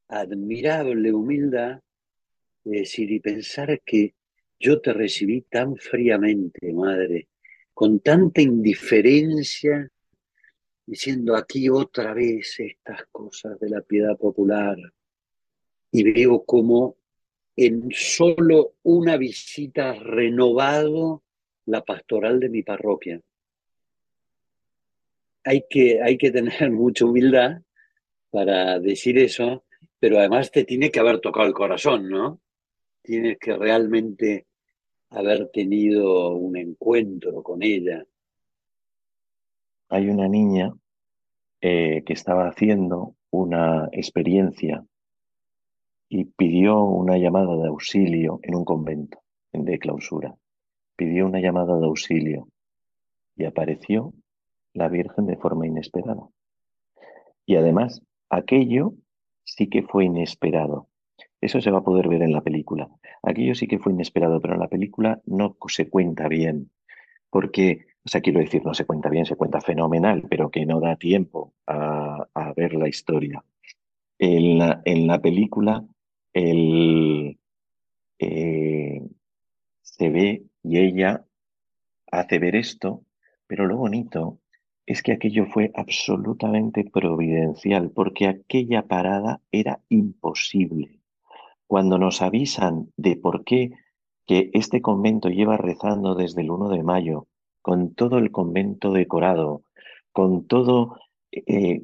admirable humildad, de decir y pensar que yo te recibí tan fríamente, madre, con tanta indiferencia, diciendo aquí otra vez estas cosas de la piedad popular. Y veo como en solo una visita renovado la pastoral de mi parroquia. Hay que, hay que tener mucha humildad para decir eso, pero además te tiene que haber tocado el corazón, ¿no? Tienes que realmente haber tenido un encuentro con ella. Hay una niña eh, que estaba haciendo una experiencia y pidió una llamada de auxilio en un convento de clausura. Pidió una llamada de auxilio y apareció la Virgen de forma inesperada. Y además, aquello sí que fue inesperado. Eso se va a poder ver en la película. Aquello sí que fue inesperado, pero en la película no se cuenta bien. Porque, o sea, quiero decir, no se cuenta bien, se cuenta fenomenal, pero que no da tiempo a, ver la historia. En la, en la película, el, eh, se ve y ella hace ver esto, pero lo bonito es que aquello fue absolutamente providencial, porque aquella parada era imposible. Cuando nos avisan de por qué que este convento lleva rezando desde el 1 de mayo, con todo el convento decorado, con todo, eh,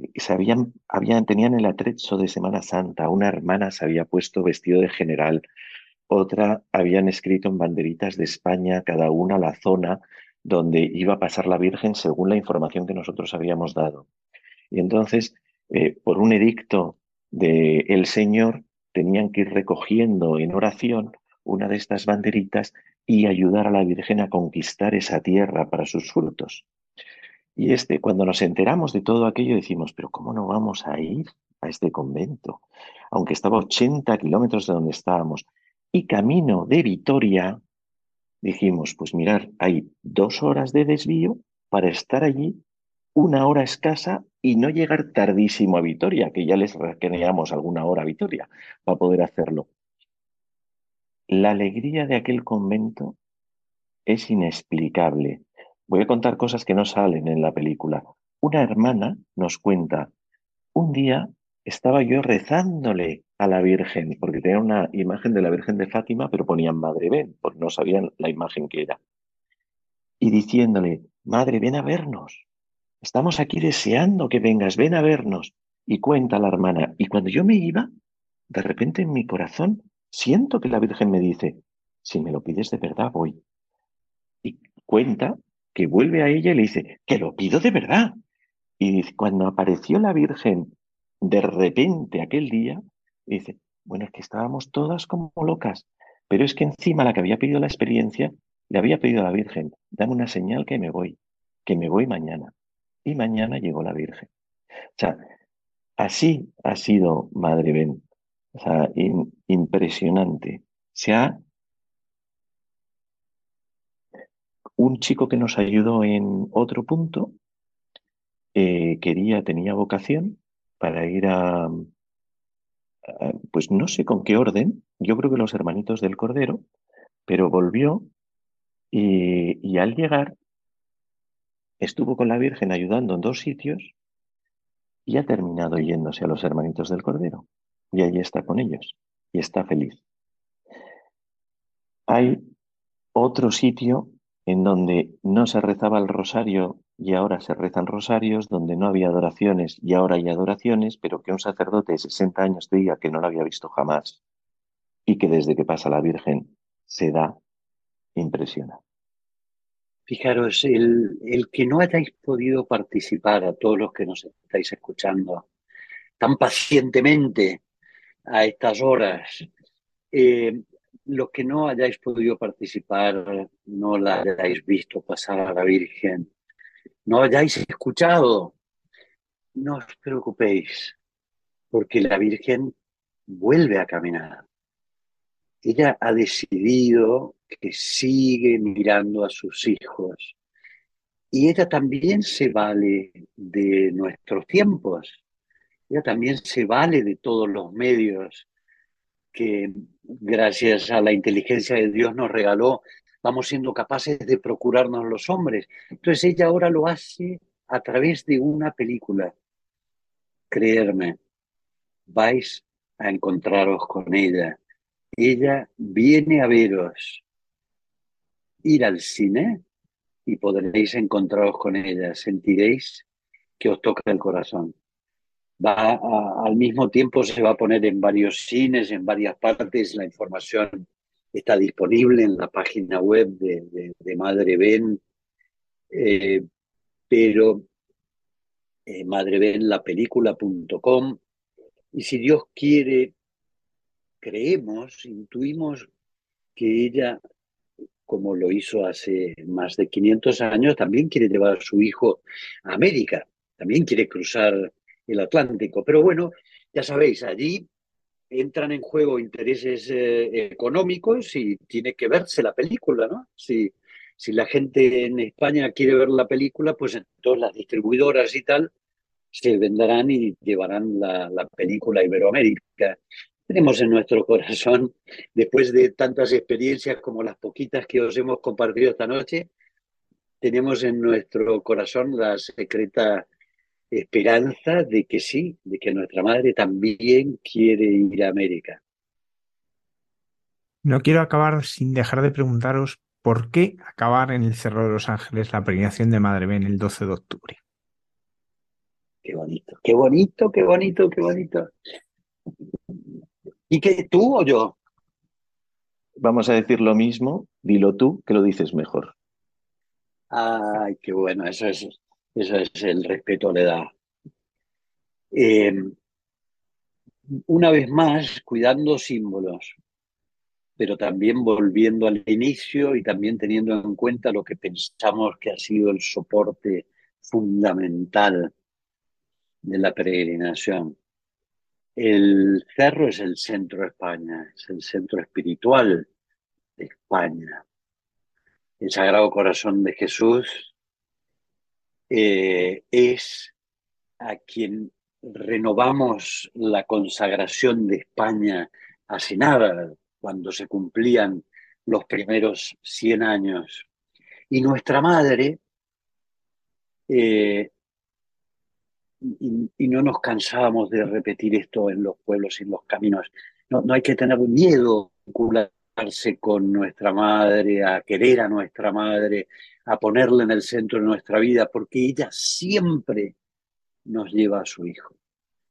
habían, tenían el atrecho de Semana Santa, una hermana se había puesto vestido de general, otra habían escrito en banderitas de España, cada una la zona donde iba a pasar la Virgen según la información que nosotros habíamos dado. Y entonces, eh, por un edicto del el Señor, tenían que ir recogiendo en oración una de estas banderitas y ayudar a la Virgen a conquistar esa tierra para sus frutos. Y este, cuando nos enteramos de todo aquello, decimos, pero ¿cómo no vamos a ir a este convento? Aunque estaba a 80 kilómetros de donde estábamos. Y camino de Vitoria, dijimos, pues mirar, hay dos horas de desvío para estar allí una hora escasa y no llegar tardísimo a Vitoria, que ya les requeríamos alguna hora a Vitoria para poder hacerlo. La alegría de aquel convento es inexplicable. Voy a contar cosas que no salen en la película. Una hermana nos cuenta, un día estaba yo rezándole a la Virgen, porque tenía una imagen de la Virgen de Fátima, pero ponían Madre Ven, porque no sabían la imagen que era. Y diciéndole, Madre, ven a vernos. Estamos aquí deseando que vengas, ven a vernos. Y cuenta la hermana, y cuando yo me iba, de repente en mi corazón siento que la Virgen me dice, si me lo pides de verdad, voy. Y cuenta que vuelve a ella y le dice, que lo pido de verdad. Y cuando apareció la Virgen de repente aquel día, dice, bueno, es que estábamos todas como locas, pero es que encima la que había pedido la experiencia, le había pedido a la Virgen, dame una señal que me voy, que me voy mañana y mañana llegó la Virgen. O sea, así ha sido Madre Ben. O sea, impresionante. Se ha... Un chico que nos ayudó en otro punto eh, quería, tenía vocación para ir a, pues no sé con qué orden, yo creo que los hermanitos del Cordero, pero volvió y al llegar estuvo con la Virgen ayudando en dos sitios y ha terminado yéndose a los hermanitos del Cordero. Y allí está con ellos y está feliz. Hay otro sitio en donde no se rezaba el rosario y ahora se rezan rosarios, donde no había adoraciones y ahora hay adoraciones, pero que un sacerdote de 60 años te diga que no lo había visto jamás y que desde que pasa la Virgen se da, impresiona. Fijaros, el, el, que no hayáis podido participar a todos los que nos estáis escuchando tan pacientemente a estas horas, eh, los que no hayáis podido participar, no la hayáis visto pasar a la Virgen, no hayáis escuchado. No os preocupéis, porque la Virgen vuelve a caminar. Ella ha decidido que sigue mirando a sus hijos. Y ella también se vale de nuestros tiempos. Ella también se vale de todos los medios que gracias a la inteligencia de Dios nos regaló, vamos siendo capaces de procurarnos los hombres. Entonces ella ahora lo hace a través de una película. Creerme, vais a encontraros con ella. Ella viene a veros. Ir al cine y podréis encontraros con ella. Sentiréis que os toca el corazón va al mismo tiempo se va a poner en varios cines, en varias partes. La información está disponible en la página web de, Madre Ben, eh, pero eh, madrebenlapelícula.com. Y si Dios quiere, creemos, intuimos que ella, como lo hizo hace más de 500 años, también quiere llevar a su hijo a América, también quiere cruzar el Atlántico. Pero bueno, ya sabéis, allí entran en juego intereses eh, económicos y tiene que verse la película, ¿no? Si, si la gente en España quiere ver la película, pues entonces las distribuidoras y tal se venderán y llevarán la, la película a Iberoamérica. Tenemos en nuestro corazón, después de tantas experiencias como las poquitas que os hemos compartido esta noche, tenemos en nuestro corazón la secreta esperanza de que sí, de que nuestra madre también quiere ir a América. No quiero acabar sin dejar de preguntaros por qué acabar en el Cerro de los Ángeles la peregrinación de Madre Ben el 12 de octubre. Qué bonito, qué bonito, qué bonito, qué bonito. ¿Y qué tú o yo? Vamos a decir lo mismo, dilo tú, que lo dices mejor. Ay, qué bueno, eso es eso es el respeto a la edad. Eh, una vez más, cuidando símbolos, pero también volviendo al inicio y también teniendo en cuenta lo que pensamos que ha sido el soporte fundamental de la peregrinación. El cerro es el centro de España, es el centro espiritual de España. El Sagrado Corazón de Jesús eh, es a quien renovamos la consagración de España hace nada, cuando se cumplían los primeros 100 años. Y nuestra madre, eh, y, no nos cansábamos de repetir esto en los pueblos y en los caminos, no, no hay que tener miedo vincularse con nuestra madre, a querer a nuestra madre, a ponerla en el centro de nuestra vida, porque ella siempre nos lleva a su hijo.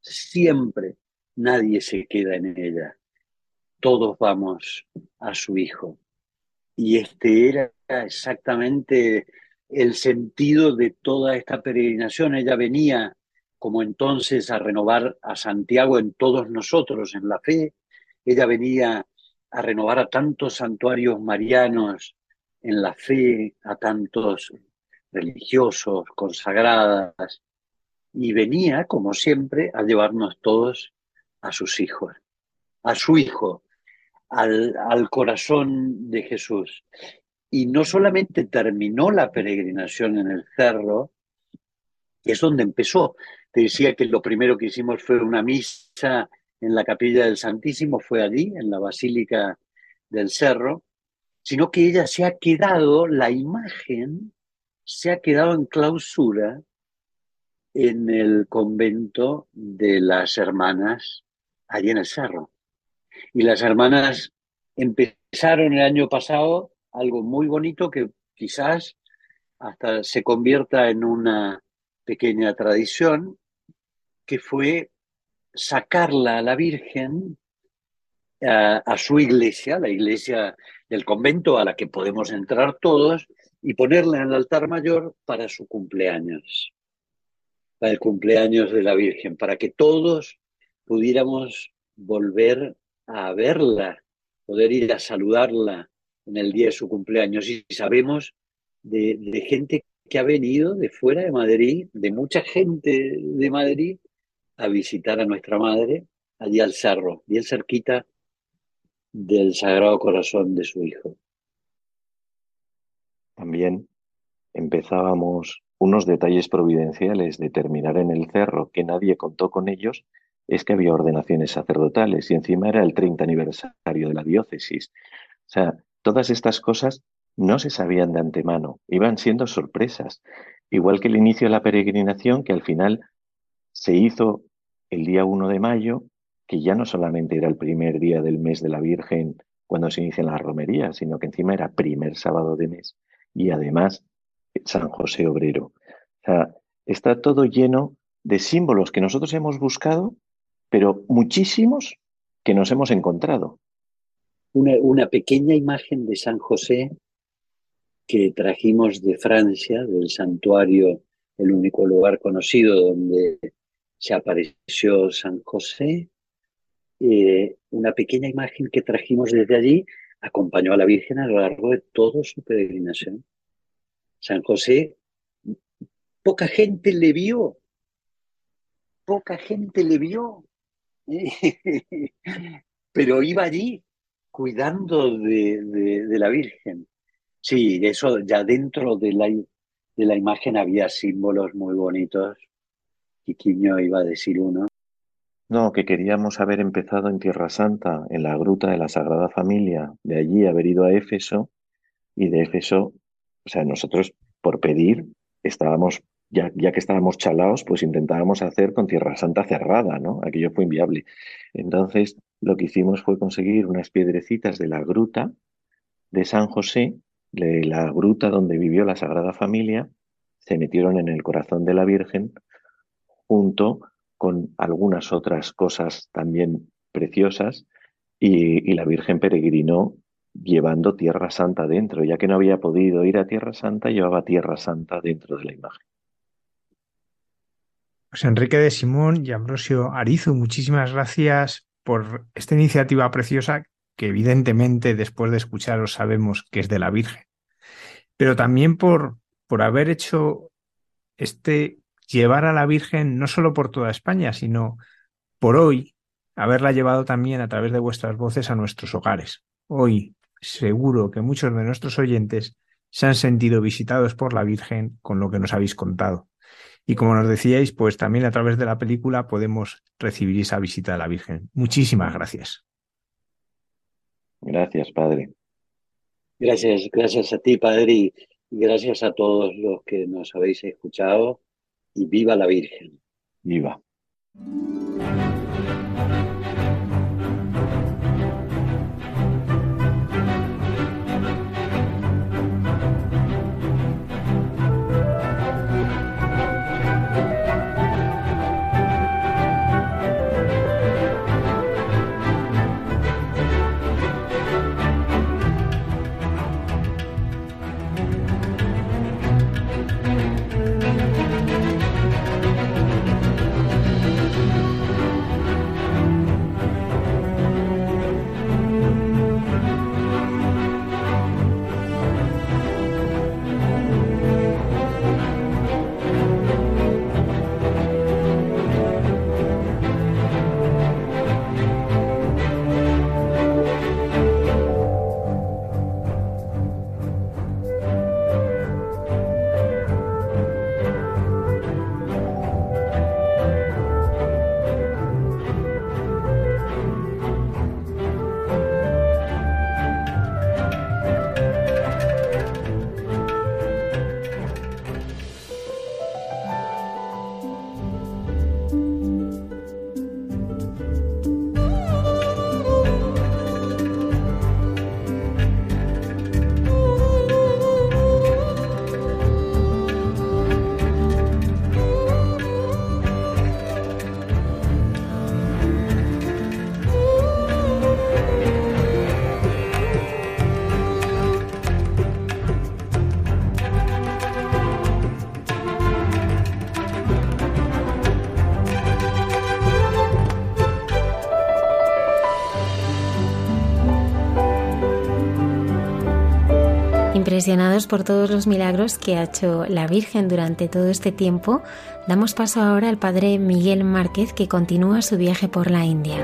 Siempre nadie se queda en ella. Todos vamos a su hijo. Y este era exactamente el sentido de toda esta peregrinación. Ella venía como entonces a renovar a Santiago en todos nosotros, en la fe. Ella venía a renovar a tantos santuarios marianos en la fe a tantos religiosos, consagradas, y venía, como siempre, a llevarnos todos a sus hijos, a su hijo, al, al corazón de Jesús. Y no solamente terminó la peregrinación en el cerro, que es donde empezó. Te decía que lo primero que hicimos fue una misa en la capilla del Santísimo, fue allí, en la Basílica del Cerro, sino que ella se ha quedado, la imagen se ha quedado en clausura en el convento de las hermanas allí en el cerro. Y las hermanas empezaron el año pasado algo muy bonito que quizás hasta se convierta en una pequeña tradición, que fue sacarla a la Virgen a, su iglesia, la iglesia del convento a la que podemos entrar todos, y ponerla en el altar mayor para su cumpleaños, para el cumpleaños de la Virgen, para que todos pudiéramos volver a verla, poder ir a saludarla en el día de su cumpleaños. Y sabemos de, de gente que ha venido de fuera de Madrid, de mucha gente de Madrid, a visitar a nuestra madre allí al cerro, bien cerquita del Sagrado Corazón de su Hijo. También empezábamos unos detalles providenciales de terminar en el cerro que nadie contó con ellos, es que había ordenaciones sacerdotales y encima era el 30 aniversario de la diócesis. O sea, todas estas cosas no se sabían de antemano, iban siendo sorpresas. Igual que el inicio de la peregrinación, que al final se hizo el día 1 de mayo, que ya no solamente era el primer día del mes de la Virgen cuando se inician las romerías, sino que encima era primer sábado de mes y además San José Obrero. Está todo lleno de símbolos que nosotros hemos buscado, pero muchísimos que nos hemos encontrado. Una pequeña imagen de San José que trajimos de Francia, del santuario, el único lugar conocido donde se apareció San José. Eh, una pequeña imagen que trajimos desde allí acompañó a la Virgen a lo largo de toda su peregrinación. San José, poca gente le vio, poca gente le vio, pero iba allí cuidando de, la Virgen. Sí, eso ya dentro de la, de la imagen había símbolos muy bonitos. Quiquiño iba a decir uno. No, que queríamos haber empezado en Tierra Santa, en la gruta de la Sagrada Familia, de allí haber ido a Éfeso y de Éfeso, o sea, nosotros por pedir estábamos, ya, ya que estábamos chalaos, pues intentábamos hacer con Tierra Santa cerrada, ¿no? Aquello fue inviable. Entonces, lo que hicimos fue conseguir unas piedrecitas de la gruta de San José, de la gruta donde vivió la Sagrada Familia, se metieron en el corazón de la Virgen junto con algunas otras cosas también preciosas y, la Virgen peregrinó llevando Tierra Santa dentro, ya que no había podido ir a Tierra Santa, llevaba Tierra Santa dentro de la imagen. Pues Enrique de Simón y Ambrosio Arizu, muchísimas gracias por esta iniciativa preciosa que evidentemente después de escucharos sabemos que es de la Virgen, pero también por, por haber hecho este llevar a la Virgen no solo por toda España, sino por hoy, haberla llevado también a través de vuestras voces a nuestros hogares. Hoy seguro que muchos de nuestros oyentes se han sentido visitados por la Virgen con lo que nos habéis contado. Y como nos decíais, pues también a través de la película podemos recibir esa visita a la Virgen. Muchísimas gracias. Gracias, Padre. Gracias, gracias a ti, Padre, y gracias a todos los que nos habéis escuchado y viva la Virgen. Viva. Impresionados por todos los milagros que ha hecho la Virgen durante todo este tiempo, damos paso ahora al Padre Miguel Márquez que continúa su viaje por la India.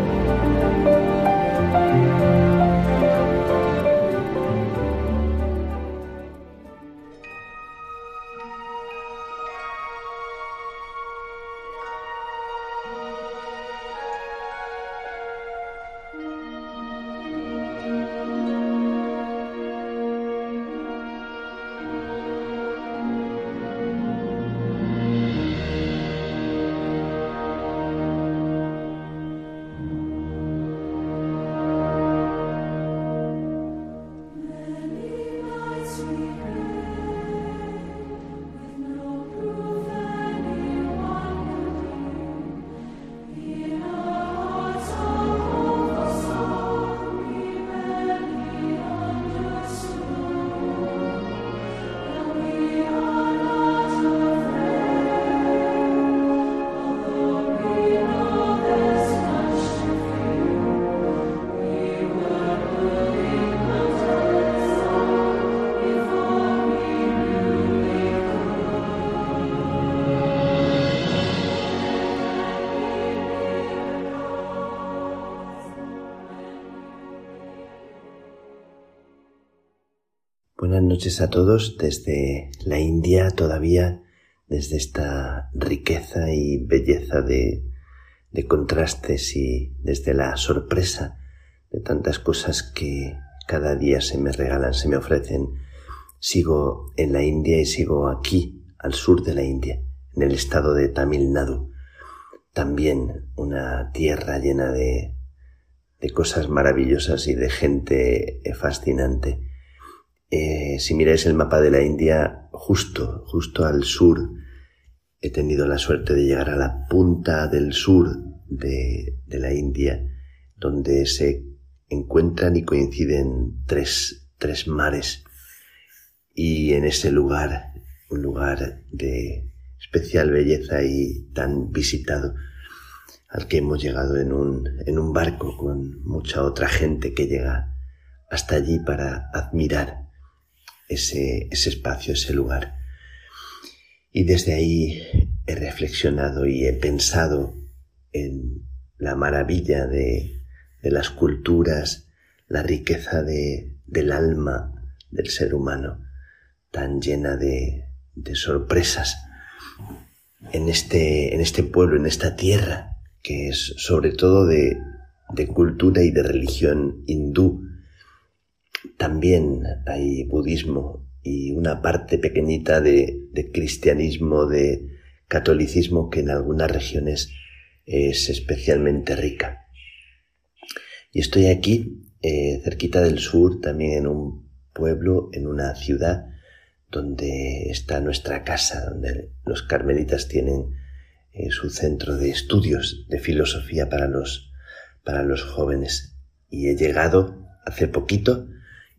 Noches a todos desde la India todavía, desde esta riqueza y belleza de, contrastes y desde la sorpresa de tantas cosas que cada día se me regalan, se me ofrecen. Sigo en la India y sigo aquí, al sur de la India, en el estado de Tamil Nadu. También una tierra llena de, de cosas maravillosas y de gente fascinante eh, si miráis el mapa de la India, justo, justo al sur, he tenido la suerte de llegar a la punta del sur de, la India, donde se encuentran y coinciden tres, tres mares. Y en ese lugar, un lugar de especial belleza y tan visitado, al que hemos llegado en un, en un barco con mucha otra gente que llega hasta allí para admirar ese, espacio, ese lugar. Y desde ahí he reflexionado y he pensado en la maravilla de, las culturas, la riqueza de, del alma del ser humano, tan llena de, de sorpresas en este, en este pueblo, en esta tierra, que es sobre todo de, de cultura y de religión hindú, también hay budismo y una parte pequeñita de, cristianismo, de catolicismo que en algunas regiones es especialmente rica. Y estoy aquí, eh, cerquita del sur, también en un pueblo, en una ciudad donde está nuestra casa, donde los carmelitas tienen eh, su centro de estudios de filosofía para los, para los jóvenes. Y he llegado hace poquito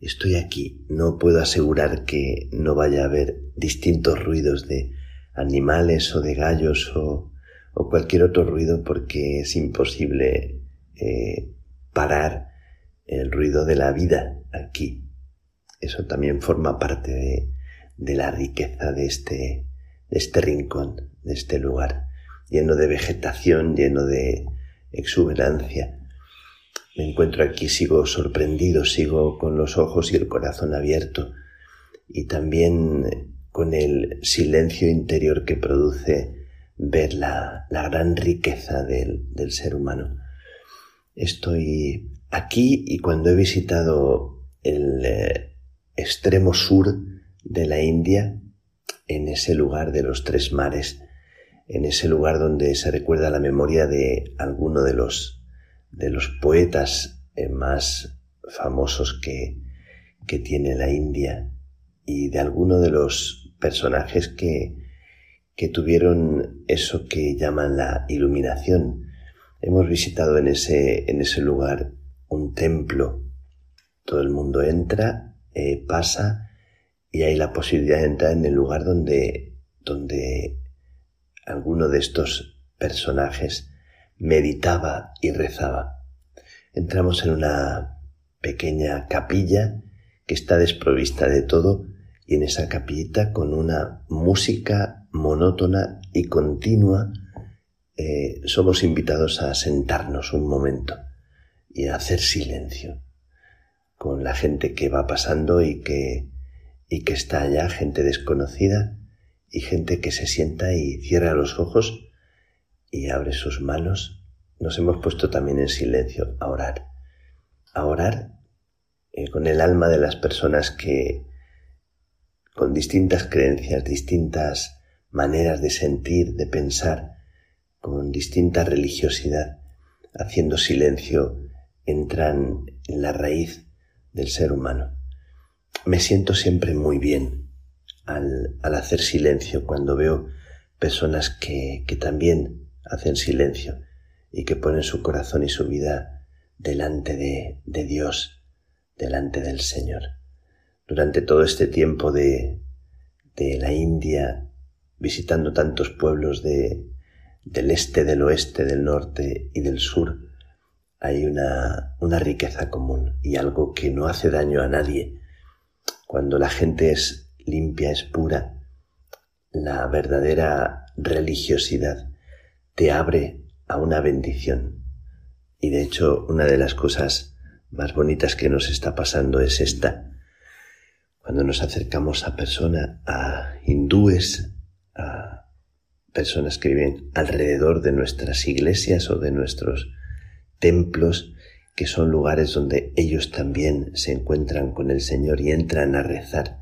estoy aquí, no puedo asegurar que no vaya a haber distintos ruidos de animales o de gallos o, cualquier otro ruido porque es imposible eh, parar el ruido de la vida aquí. Eso también forma parte de, de la riqueza de este, de este rincón, de este lugar, lleno de vegetación, lleno de exuberancia me encuentro aquí, sigo sorprendido, sigo con los ojos y el corazón abierto y también con el silencio interior que produce ver la, gran riqueza del, ser humano. Estoy aquí y cuando he visitado el eh, extremo sur de la India, en ese lugar de los tres mares, en ese lugar donde se recuerda la memoria de alguno de los de los poetas eh, más famosos que, que tiene la India y de alguno de los personajes que, que tuvieron eso que llaman la iluminación. Hemos visitado en ese, en ese lugar un templo. Todo el mundo entra, eh, pasa y hay la posibilidad de entrar en el lugar donde, donde alguno de estos personajes meditaba y rezaba. Entramos en una pequeña capilla que está desprovista de todo y en esa capillita con una música monótona y continua eh, somos invitados a sentarnos un momento y a hacer silencio con la gente que va pasando y que, y que está allá, gente desconocida y gente que se sienta y cierra los ojos y abre sus manos. Nos hemos puesto también en silencio a orar, a orar eh, con el alma de las personas que con distintas creencias, distintas maneras de sentir, de pensar, con distinta religiosidad, haciendo silencio, entran en la raíz del ser humano. Me siento siempre muy bien al, hacer silencio cuando veo personas que, que también hacen silencio y que ponen su corazón y su vida delante de, de Dios, delante del Señor. Durante todo este tiempo de, de la India, visitando tantos pueblos de, del este, del oeste, del norte y del sur, hay una, una riqueza común y algo que no hace daño a nadie. Cuando la gente es limpia, es pura, la verdadera religiosidad te abre a una bendición. Y de hecho, una de las cosas más bonitas que nos está pasando es esta. Cuando nos acercamos a personas, a hindúes, a personas que viven alrededor de nuestras iglesias o de nuestros templos que son lugares donde ellos también se encuentran con el Señor y entran a rezar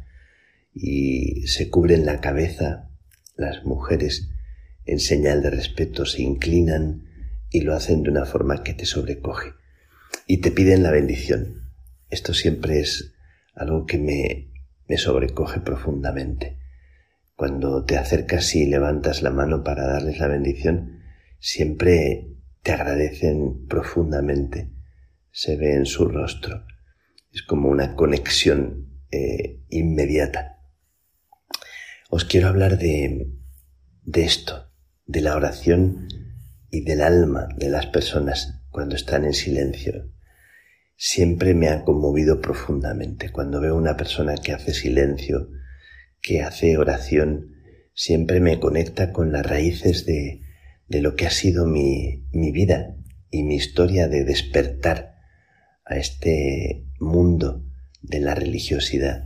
y se cubren la cabeza las mujeres en señal de respeto se inclinan y lo hacen de una forma que te sobrecoge y te piden la bendición. Esto siempre es algo que me, me sobrecoge profundamente. Cuando te acercas y levantas la mano para darles la bendición, siempre te agradecen profundamente, se ve en su rostro. Es como una conexión eh, inmediata. Os quiero hablar de, de esto, de la oración y del alma de las personas cuando están en silencio. Siempre me ha conmovido profundamente cuando veo una persona que hace silencio, que hace oración, siempre me conecta con las raíces de, de lo que ha sido mi, mi vida y mi historia de despertar a este mundo de la religiosidad,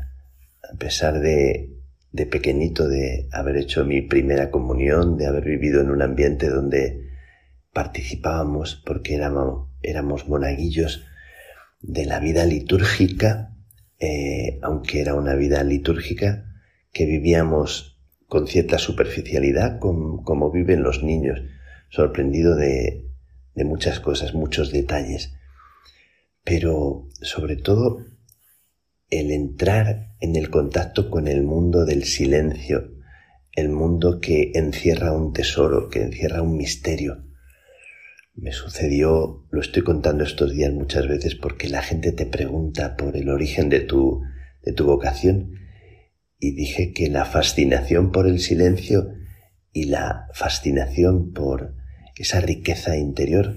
a pesar de, de pequeñito de haber hecho mi primera comunión, de haber vivido en un ambiente donde participábamos porque éramos, éramos monaguillos de la vida litúrgica, eh, aunque era una vida litúrgica que vivíamos con cierta superficialidad como, viven los niños, sorprendido de, de muchas cosas, muchos detalles. Pero sobre todo el entrar en el contacto con el mundo del silencio, el mundo que encierra un tesoro, que encierra un misterio. Me sucedió, lo estoy contando estos días muchas veces porque la gente te pregunta por el origen de tu, de tu vocación y dije que la fascinación por el silencio y la fascinación por esa riqueza interior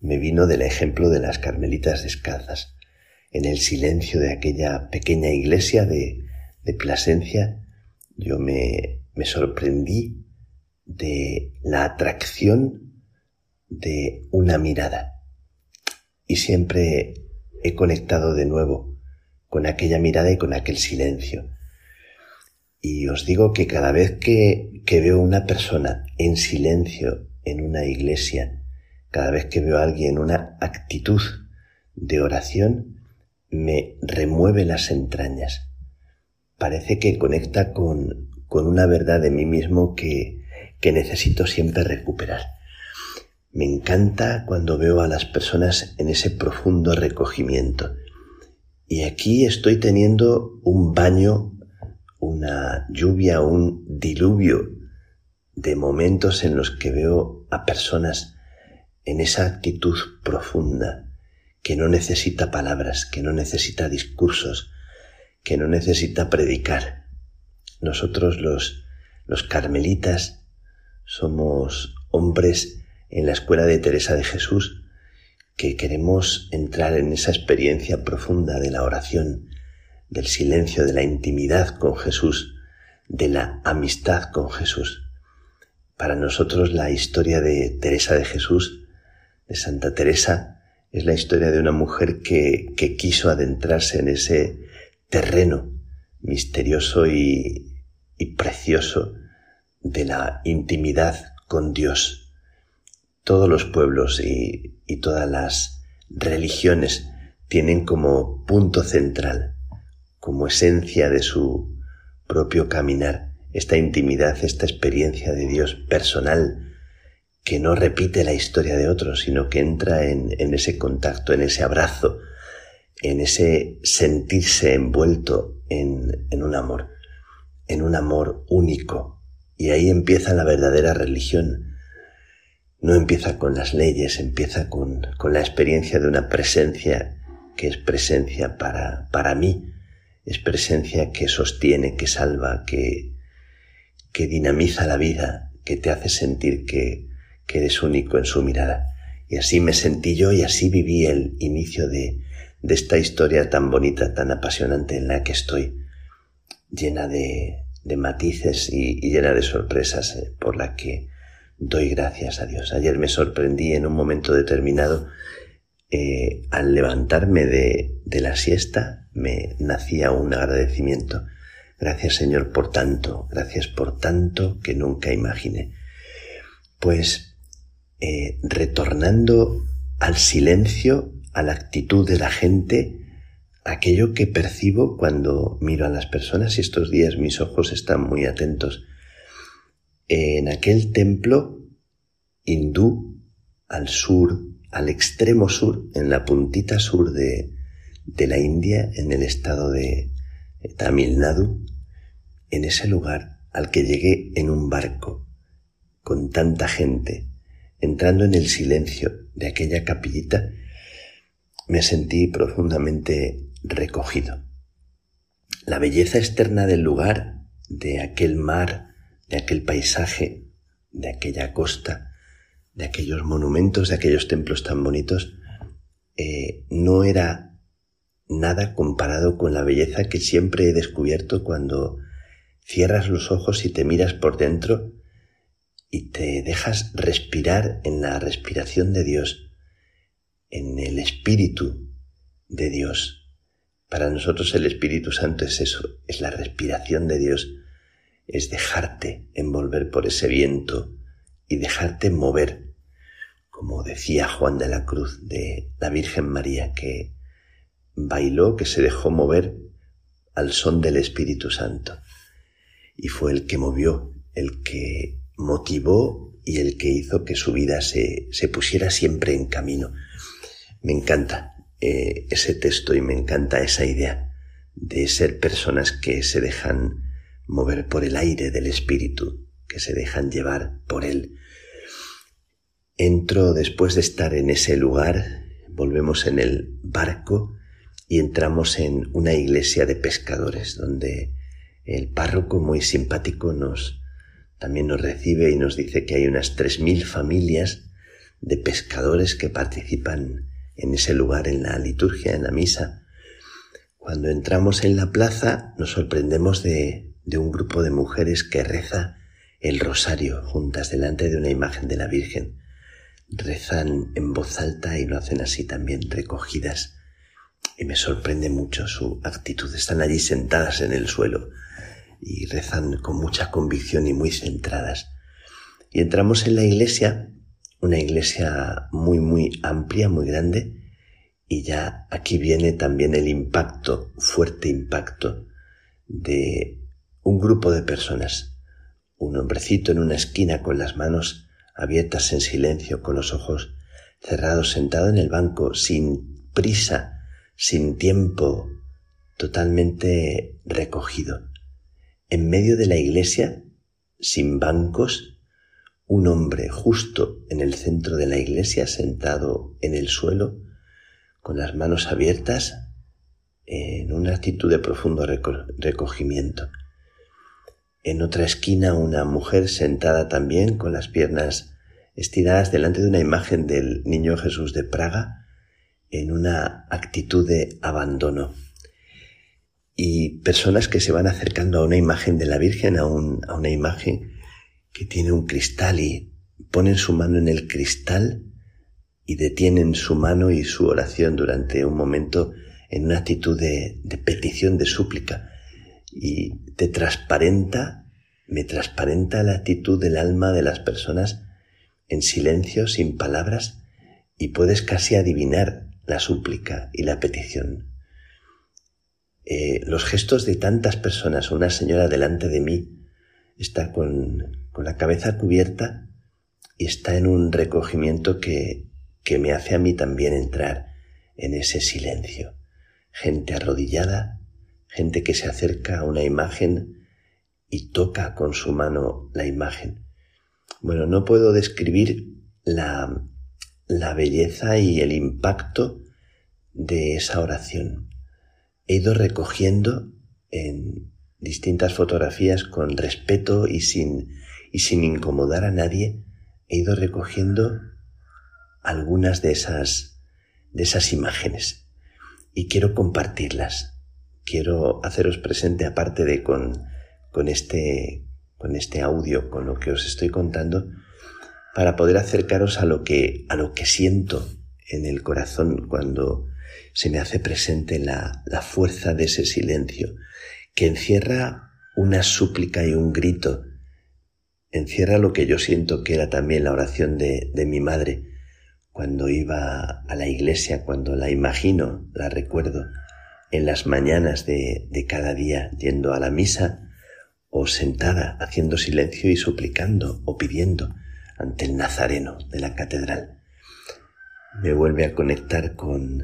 me vino del ejemplo de las carmelitas descalzas. En el silencio de aquella pequeña iglesia de, Plasencia, yo me, me sorprendí de la atracción de una mirada. Y siempre he conectado de nuevo con aquella mirada y con aquel silencio. Y os digo que cada vez que, que veo una persona en silencio en una iglesia, cada vez que veo a alguien en una actitud de oración, me remueve las entrañas. Parece que conecta con, con una verdad de mí mismo que, que necesito siempre recuperar. Me encanta cuando veo a las personas en ese profundo recogimiento. Y aquí estoy teniendo un baño una lluvia, un diluvio de momentos en los que veo a personas en esa actitud profunda, que no necesita palabras, que no necesita discursos, que no necesita predicar. Nosotros los, los carmelitas somos hombres en la escuela de Teresa de Jesús que queremos entrar en esa experiencia profunda de la oración, del silencio, de la intimidad con Jesús, de la amistad con Jesús. Para nosotros la historia de Teresa de Jesús, de Santa Teresa, es la historia de una mujer que, quiso adentrarse en ese terreno misterioso y, precioso de la intimidad con Dios. Todos los pueblos y todas las religiones tienen como punto central, como esencia de su propio caminar, esta intimidad, esta experiencia de Dios personal, que no repite la historia de otros, sino que entra en, en ese contacto, en ese abrazo, en ese sentirse envuelto en, en un amor, en un amor único. Y ahí empieza la verdadera religión. No empieza con las leyes, empieza con, con la experiencia de una presencia que es presencia para, para mí, es presencia que sostiene, que salva, que, que dinamiza la vida, que te hace sentir que, que eres único en su mirada. Y así me sentí yo y así viví el inicio de, de esta historia tan bonita, tan apasionante en la que estoy, llena de, de matices y, llena de sorpresas eh, por la que doy gracias a Dios. Ayer me sorprendí en un momento determinado, eh, al levantarme de, de la siesta, me nacía un agradecimiento. Gracias Señor por tanto, gracias por tanto que nunca imaginé. Pues eh, retornando al silencio, a la actitud de la gente, aquello que percibo cuando miro a las personas y estos días mis ojos están muy atentos. En aquel templo hindú al sur, al extremo sur, en la puntita sur de, de la India, en el estado de Tamil Nadu, en ese lugar al que llegué en un barco, con tanta gente, entrando en el silencio de aquella capillita, me sentí profundamente recogido. La belleza externa del lugar, de aquel mar, de aquel paisaje, de aquella costa, de aquellos monumentos, de aquellos templos tan bonitos, eh, no era nada comparado con la belleza que siempre he descubierto cuando cierras los ojos y te miras por dentro y te dejas respirar en la respiración de Dios, en el Espíritu de Dios. Para nosotros el Espíritu Santo es eso, es la respiración de Dios, es dejarte envolver por ese viento y dejarte mover, como decía Juan de la Cruz de la Virgen María, que bailó, que se dejó mover al son del Espíritu Santo. Y fue el que movió, el que motivó y el que hizo que su vida se, se pusiera siempre en camino. Me encanta eh, ese texto y me encanta esa idea de ser personas que se dejan mover por el aire del espíritu, que se dejan llevar por él. Entro después de estar en ese lugar, volvemos en el barco y entramos en una iglesia de pescadores donde el párroco muy simpático nos también nos recibe y nos dice que hay unas tres mil familias de pescadores que participan en ese lugar, en la liturgia, en la misa. Cuando entramos en la plaza nos sorprendemos de, de un grupo de mujeres que reza el rosario juntas delante de una imagen de la Virgen. Rezan en voz alta y lo hacen así también recogidas. Y me sorprende mucho su actitud. Están allí sentadas en el suelo y rezan con mucha convicción y muy centradas. Y entramos en la iglesia una iglesia muy, muy amplia, muy grande, y ya aquí viene también el impacto, fuerte impacto, de un grupo de personas. Un hombrecito en una esquina con las manos abiertas en silencio, con los ojos cerrados, sentado en el banco, sin prisa, sin tiempo, totalmente recogido. En medio de la iglesia, sin bancos, un hombre justo en el centro de la iglesia, sentado en el suelo, con las manos abiertas, en una actitud de profundo recogimiento. En otra esquina una mujer sentada también con las piernas estiradas delante de una imagen del Niño Jesús de Praga en una actitud de abandono. Personas que se van acercando a una imagen de la Virgen, a, a una imagen que tiene un cristal y ponen su mano en el cristal y detienen su mano y su oración durante un momento en una actitud de, de petición, de súplica. Y te transparenta, me transparenta la actitud del alma de las personas en silencio, sin palabras, y puedes casi adivinar la súplica y la petición. Eh, los gestos de tantas personas, una señora delante de mí está con, con la cabeza cubierta y está en un recogimiento que, que me hace a mí también entrar en ese silencio. Gente arrodillada, gente que se acerca a una imagen y toca con su mano la imagen. Bueno, no puedo describir la, la belleza y el impacto de esa oración. He ido recogiendo en distintas fotografías con respeto y sin, y sin incomodar a nadie, he ido recogiendo algunas de esas, de esas imágenes y quiero compartirlas. Quiero haceros presente aparte de con, con este, con este audio, con lo que os estoy contando, para poder acercaros a lo que, a lo que siento en el corazón cuando se me hace presente la, la fuerza de ese silencio que encierra una súplica y un grito, encierra lo que yo siento que era también la oración de, de mi madre cuando iba a la iglesia, cuando la imagino, la recuerdo, en las mañanas de, de cada día yendo a la misa o sentada haciendo silencio y suplicando o pidiendo ante el Nazareno de la catedral. Me vuelve a conectar con,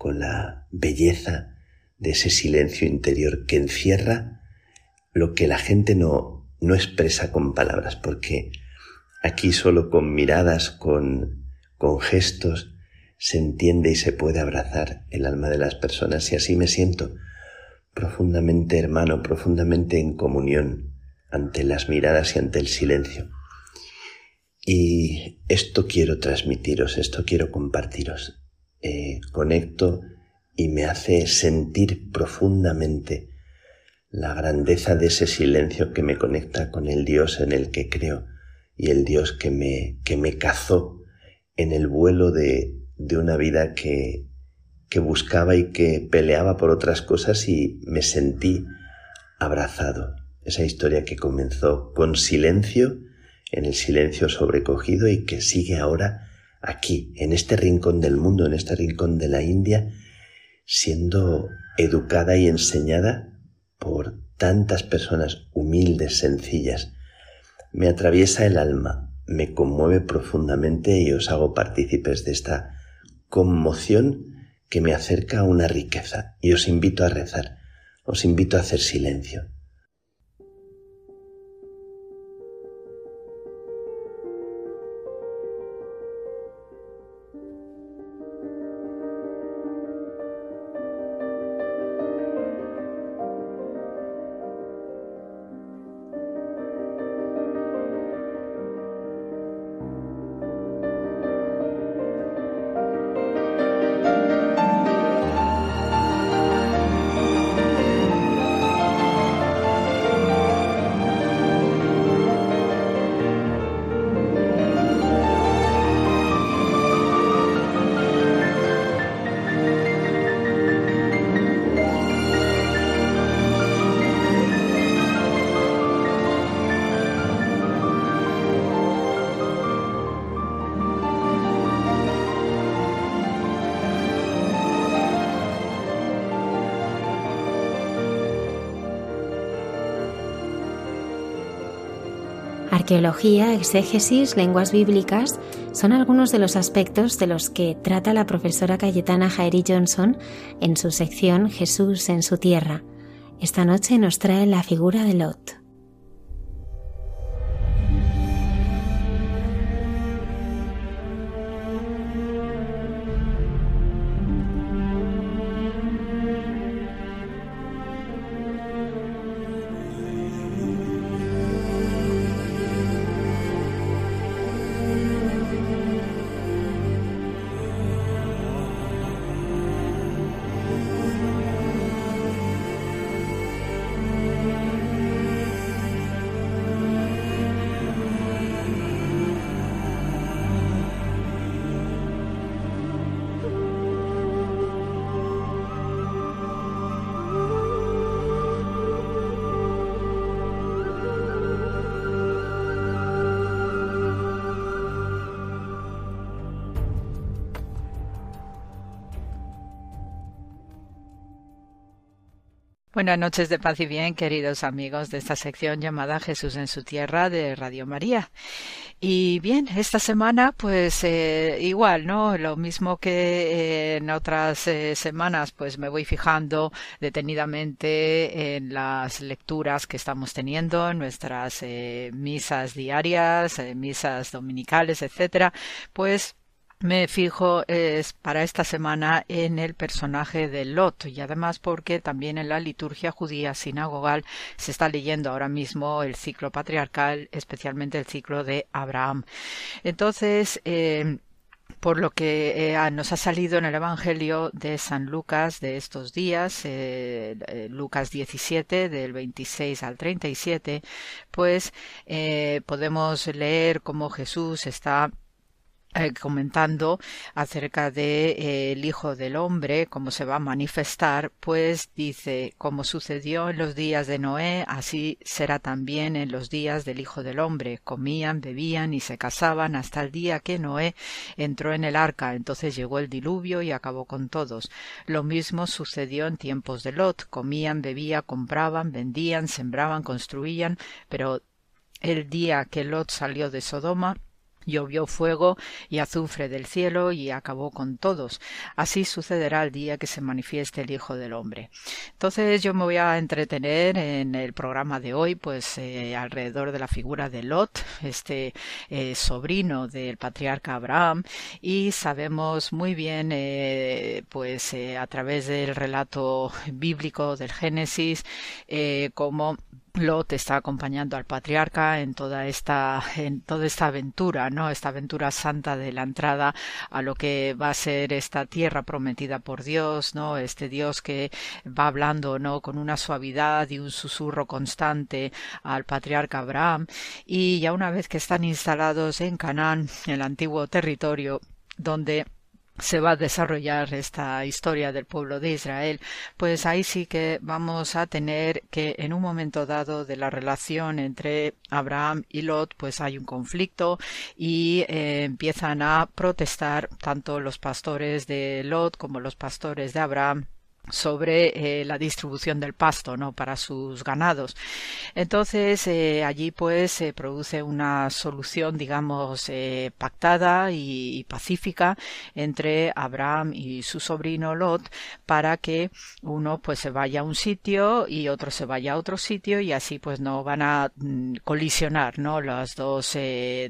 con la belleza de ese silencio interior que encierra lo que la gente no, no expresa con palabras, porque aquí solo con miradas, con, con gestos, se entiende y se puede abrazar el alma de las personas y así me siento profundamente hermano, profundamente en comunión ante las miradas y ante el silencio. Y esto quiero transmitiros, esto quiero compartiros. Eh, conecto y me hace sentir profundamente la grandeza de ese silencio que me conecta con el Dios en el que creo y el Dios que me, que me cazó en el vuelo de, de una vida que, que buscaba y que peleaba por otras cosas y me sentí abrazado. Esa historia que comenzó con silencio en el silencio sobrecogido y que sigue ahora aquí, en este rincón del mundo, en este rincón de la India, siendo educada y enseñada por tantas personas humildes, sencillas. Me atraviesa el alma, me conmueve profundamente y os hago partícipes de esta conmoción que me acerca a una riqueza y os invito a rezar, os invito a hacer silencio. Arqueología, exégesis, lenguas bíblicas son algunos de los aspectos de los que trata la profesora Cayetana Jairi Johnson en su sección Jesús en su tierra. Esta noche nos trae la figura de Lot. Buenas noches de paz y bien, queridos amigos de esta sección llamada Jesús en su tierra de Radio María. Y bien, esta semana pues eh, igual, ¿no? Lo mismo que en otras eh, semanas pues me voy fijando detenidamente en las lecturas que estamos teniendo, en nuestras eh, misas diarias, misas dominicales, etcétera, pues me fijo es para esta semana en el personaje de Lot y además porque también en la liturgia judía sinagogal se está leyendo ahora mismo el ciclo patriarcal, especialmente el ciclo de Abraham. Entonces, eh, por lo que eh, nos ha salido en el Evangelio de San Lucas de estos días, eh, Lucas 17, del 26 al 37, pues podemos leer cómo Jesús está eh, comentando acerca de eh, el Hijo del Hombre, cómo se va a manifestar, pues dice, como sucedió en los días de Noé, así será también en los días del Hijo del Hombre. Comían, bebían y se casaban hasta el día que Noé entró en el arca. Entonces llegó el diluvio y acabó con todos. Lo mismo sucedió en tiempos de Lot. Comían, bebían, compraban, vendían, sembraban, construían, pero el día que Lot salió de Sodoma, Llovió fuego y azufre del cielo y acabó con todos. Así sucederá el día que se manifieste el Hijo del Hombre. Entonces yo me voy a entretener en el programa de hoy, pues eh, alrededor de la figura de Lot, este eh, sobrino del patriarca Abraham, y sabemos muy bien, eh, pues a través del relato bíblico del Génesis, cómo Lot está acompañando al patriarca en toda esta en toda esta aventura, ¿no? Esta aventura santa de la entrada a lo que va a ser esta tierra prometida por Dios, ¿no? Este Dios que va hablando, ¿no? con una suavidad y un susurro constante al patriarca Abraham y ya una vez que están instalados en Canaán, el antiguo territorio donde se va a desarrollar esta historia del pueblo de Israel, pues ahí sí que vamos a tener que en un momento dado de la relación entre Abraham y Lot, pues hay un conflicto y eh, empiezan a protestar tanto los pastores de Lot como los pastores de Abraham sobre eh, la distribución del pasto no para sus ganados. Entonces eh, allí pues se produce una solución digamos eh, pactada y, pacífica entre Abraham y su sobrino Lot para que uno pues se vaya a un sitio y otro se vaya a otro sitio y así pues no van a mm, colisionar no las dos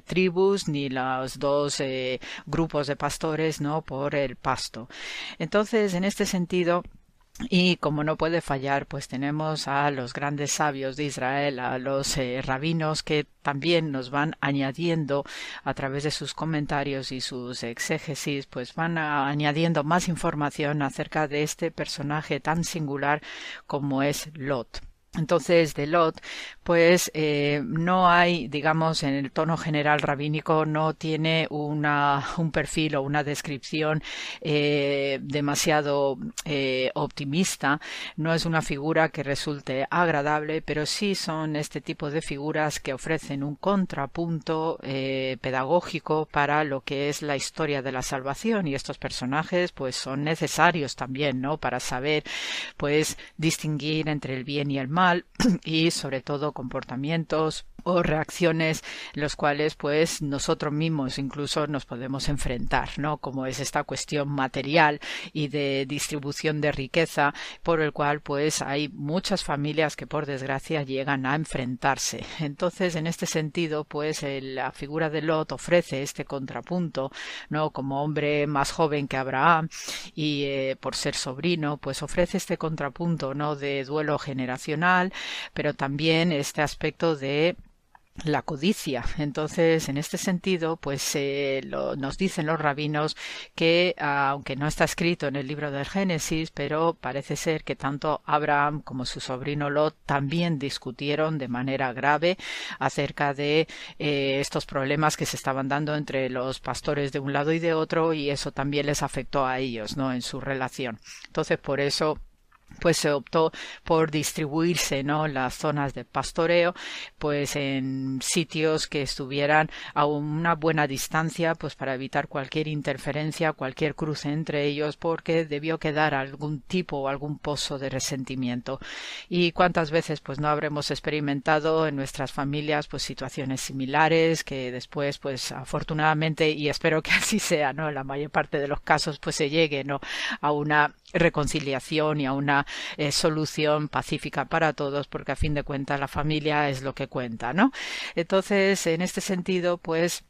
tribus ni los dos grupos de pastores no por el pasto. Entonces en este sentido y como no puede fallar, pues tenemos a los grandes sabios de Israel, a los eh, rabinos que también nos van añadiendo a través de sus comentarios y sus exégesis, pues van añadiendo más información acerca de este personaje tan singular como es Lot. Entonces, de Lot, pues eh, no hay, digamos, en el tono general rabínico, no tiene una, un perfil o una descripción eh, demasiado eh, optimista, no es una figura que resulte agradable, pero sí son este tipo de figuras que ofrecen un contrapunto pedagógico para lo que es la historia de la salvación. Y estos personajes pues son necesarios también, ¿no? Para saber pues distinguir entre el bien y el mal y sobre todo comportamientos o reacciones los cuales pues nosotros mismos incluso nos podemos enfrentar, ¿no? Como es esta cuestión material y de distribución de riqueza por el cual pues hay muchas familias que por desgracia llegan a enfrentarse. Entonces, en este sentido, pues la figura de Lot ofrece este contrapunto, ¿no? Como hombre más joven que Abraham y eh, por ser sobrino, pues ofrece este contrapunto, ¿no? De duelo generacional, pero también este aspecto de la codicia. Entonces, en este sentido, pues eh, nos dicen los rabinos que, aunque no está escrito en el libro del Génesis, pero parece ser que tanto Abraham como su sobrino Lot también discutieron de manera grave acerca de eh, estos problemas que se estaban dando entre los pastores de un lado y de otro, y eso también les afectó a ellos, ¿no? En su relación. Entonces, por eso pues se optó por distribuirse no las zonas de pastoreo pues en sitios que estuvieran a una buena distancia pues para evitar cualquier interferencia cualquier cruce entre ellos porque debió quedar algún tipo o algún pozo de resentimiento. Y cuántas veces pues no habremos experimentado en nuestras familias pues situaciones similares que después pues afortunadamente y espero que así sea no la mayor parte de los casos pues se llegue no a una reconciliación y a una eh, solución pacífica para todos, porque a fin de cuentas la familia es lo que cuenta, ¿no? Entonces, en este sentido, pues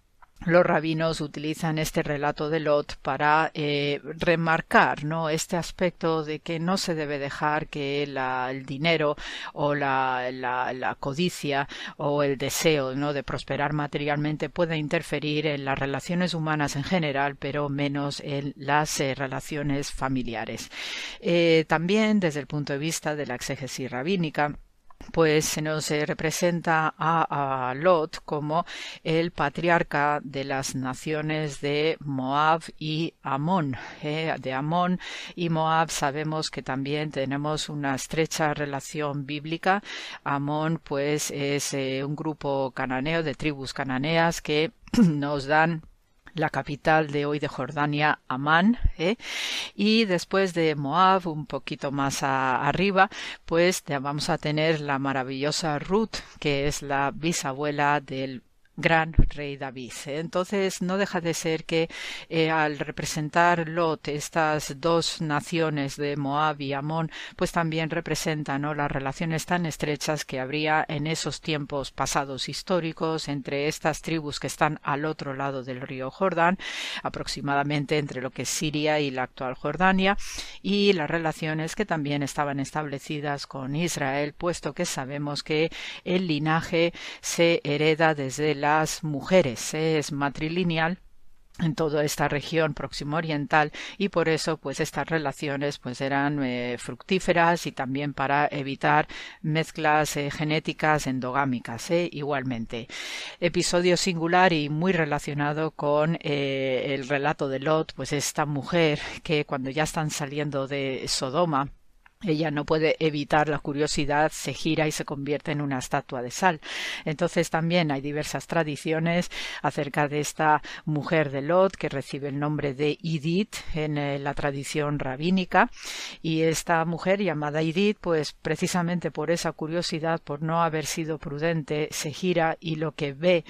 los rabinos utilizan este relato de Lot para eh, remarcar ¿no? este aspecto de que no se debe dejar que el dinero o la, codicia o el deseo ¿no? de prosperar materialmente pueda interferir en las relaciones humanas en general, pero menos en las eh, relaciones familiares. Eh, también desde el punto de vista de la exégesis rabínica, pues se nos eh, representa a, Lot como el patriarca de las naciones de Moab y Amón. Eh, de Amón y Moab sabemos que también tenemos una estrecha relación bíblica. Amón pues es eh, un grupo cananeo de tribus cananeas que nos dan la capital de hoy de Jordania, Amán, ¿eh? y después de Moab, un poquito más arriba, pues vamos a tener la maravillosa Ruth, que es la bisabuela del gran rey David. Entonces no deja de ser que eh, al representar Lot estas dos naciones de Moab y Amón, pues también representan las relaciones tan estrechas que habría en esos tiempos pasados históricos entre estas tribus que están al otro lado del río Jordán, aproximadamente entre lo que es Siria y la actual Jordania, y las relaciones que también estaban establecidas con Israel, puesto que sabemos que el linaje se hereda desde la mujeres, es matrilineal en toda esta región próximo oriental y por eso pues estas relaciones pues eran eh, fructíferas y también para evitar mezclas eh, genéticas endogámicas eh, igualmente. Episodio singular y muy relacionado con el relato de Lot pues esta mujer que cuando ya están saliendo de Sodoma ella no puede evitar la curiosidad, se gira y se convierte en una estatua de sal. Entonces también hay diversas tradiciones acerca de esta mujer de Lot que recibe el nombre de Idit en eh, la tradición rabínica y esta mujer llamada Idit pues precisamente por esa curiosidad, por no haber sido prudente, se gira y lo que ve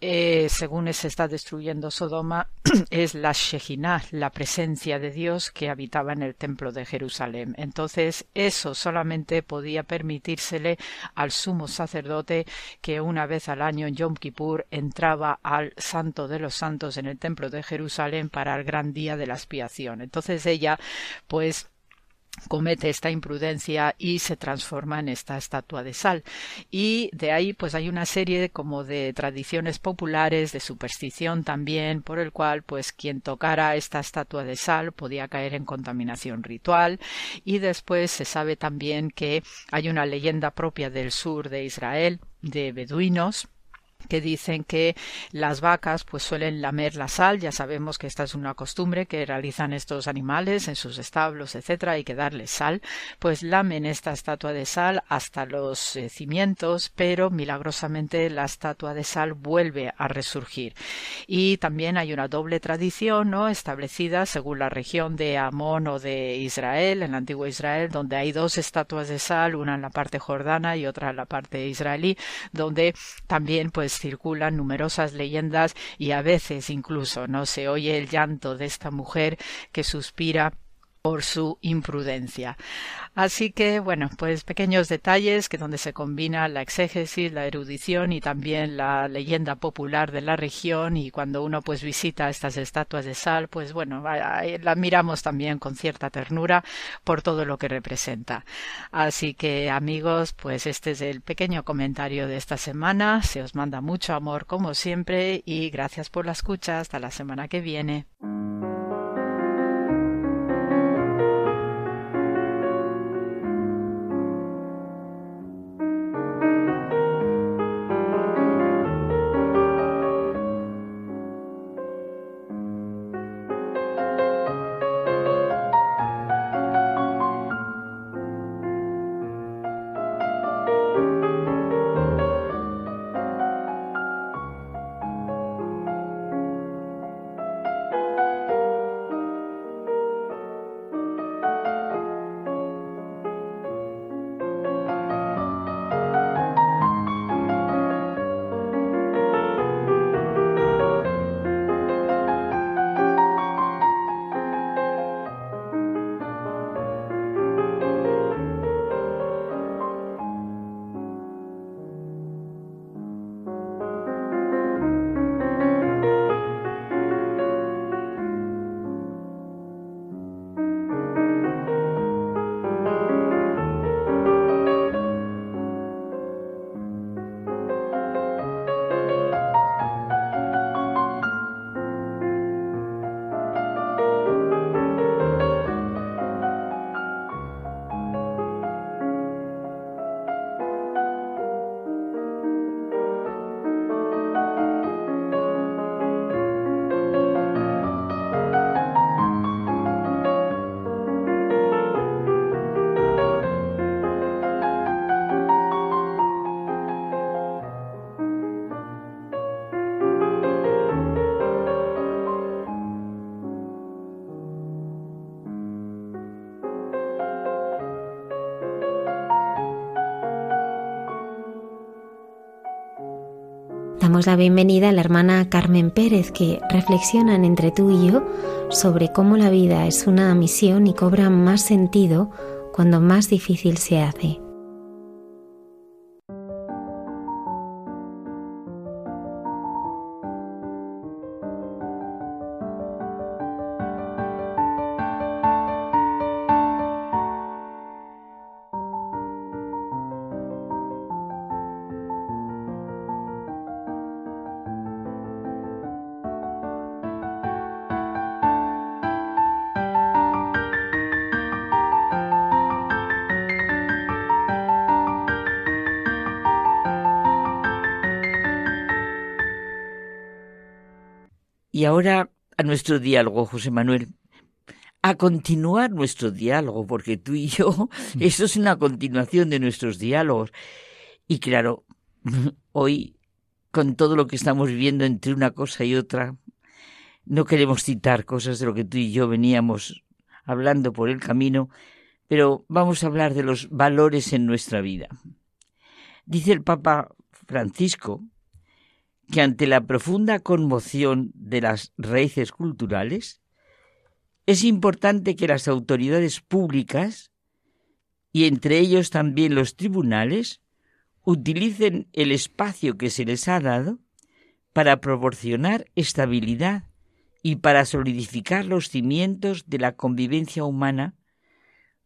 eh, según se está destruyendo Sodoma, es la Shejinah, la presencia de Dios que habitaba en el templo de Jerusalén. Entonces, eso solamente podía permitírsele al sumo sacerdote que una vez al año en Yom Kippur entraba al Santo de los Santos en el templo de Jerusalén para el gran día de la expiación. Entonces ella, pues, comete esta imprudencia y se transforma en esta estatua de sal. Y de ahí pues hay una serie como de tradiciones populares de superstición también por el cual pues quien tocara esta estatua de sal podía caer en contaminación ritual. Y después se sabe también que hay una leyenda propia del sur de Israel de beduinos que dicen que las vacas pues suelen lamer la sal, ya sabemos que esta es una costumbre que realizan estos animales en sus establos, etcétera, hay que darles sal, pues lamen esta estatua de sal hasta los eh, cimientos, pero milagrosamente la estatua de sal vuelve a resurgir. Y también hay una doble tradición, ¿no? establecida según la región de Amón o de Israel, en el antiguo Israel, donde hay dos estatuas de sal, una en la parte jordana y otra en la parte israelí, donde también pues circulan numerosas leyendas y a veces incluso no se oye el llanto de esta mujer que suspira por su imprudencia. Así que, bueno, pues pequeños detalles que donde se combina la exégesis, la erudición y también la leyenda popular de la región y cuando uno pues visita estas estatuas de sal, pues bueno, la miramos también con cierta ternura por todo lo que representa. Así que, amigos, pues este es el pequeño comentario de esta semana. Se os manda mucho amor como siempre y gracias por la escucha. Hasta la semana que viene. Damos la bienvenida a la hermana Carmen Pérez que reflexionan entre tú y yo sobre cómo la vida es una misión y cobra más sentido cuando más difícil se hace. Ahora a nuestro diálogo, José Manuel. A continuar nuestro diálogo, porque tú y yo, mm. eso es una continuación de nuestros diálogos. Y claro, hoy, con todo lo que estamos viviendo entre una cosa y otra, no queremos citar cosas de lo que tú y yo veníamos hablando por el camino, pero vamos a hablar de los valores en nuestra vida. Dice el Papa Francisco que ante la profunda conmoción de las raíces culturales, es importante que las autoridades públicas, y entre ellos también los tribunales, utilicen el espacio que se les ha dado para proporcionar estabilidad y para solidificar los cimientos de la convivencia humana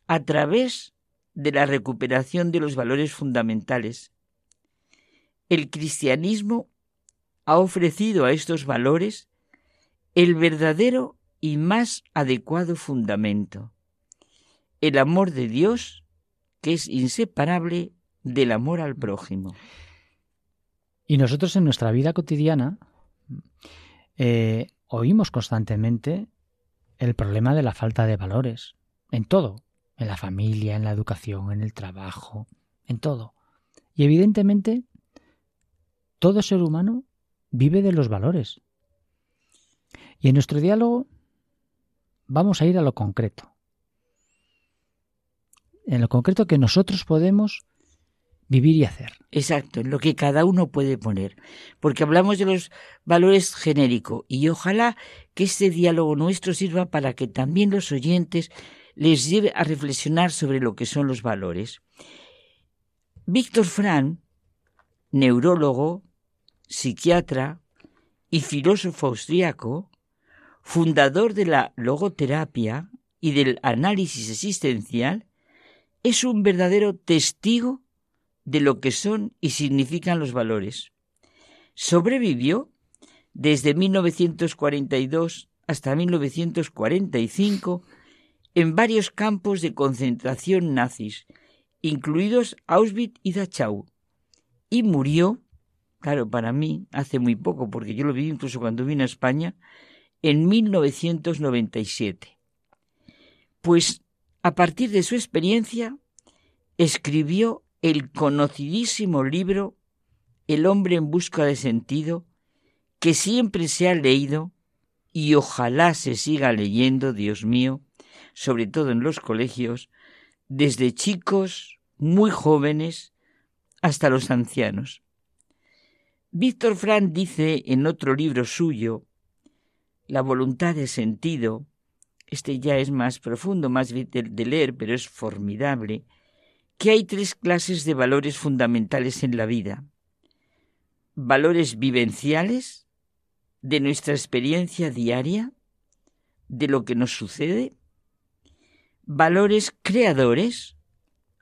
a través de la recuperación de los valores fundamentales. El cristianismo ha ofrecido a estos valores el verdadero y más adecuado fundamento, el amor de Dios, que es inseparable del amor al prójimo. Y nosotros en nuestra vida cotidiana eh, oímos constantemente el problema de la falta de valores, en todo, en la familia, en la educación, en el trabajo, en todo. Y evidentemente, todo ser humano vive de los valores. Y en nuestro diálogo vamos a ir a lo concreto. En lo concreto que nosotros podemos vivir y hacer. Exacto, en lo que cada uno puede poner. Porque hablamos de los valores genéricos y ojalá que este diálogo nuestro sirva para que también los oyentes les lleve a reflexionar sobre lo que son los valores. Víctor Fran, neurólogo, psiquiatra y filósofo austriaco, fundador de la logoterapia y del análisis existencial, es un verdadero testigo de lo que son y significan los valores. Sobrevivió desde 1942 hasta 1945 en varios campos de concentración nazis, incluidos Auschwitz y Dachau, y murió claro, para mí, hace muy poco, porque yo lo vi incluso cuando vine a España, en 1997. Pues a partir de su experiencia, escribió el conocidísimo libro El hombre en busca de sentido, que siempre se ha leído y ojalá se siga leyendo, Dios mío, sobre todo en los colegios, desde chicos muy jóvenes hasta los ancianos. Víctor Frank dice en otro libro suyo, La voluntad de sentido, este ya es más profundo, más de, de leer, pero es formidable, que hay tres clases de valores fundamentales en la vida. Valores vivenciales, de nuestra experiencia diaria, de lo que nos sucede, valores creadores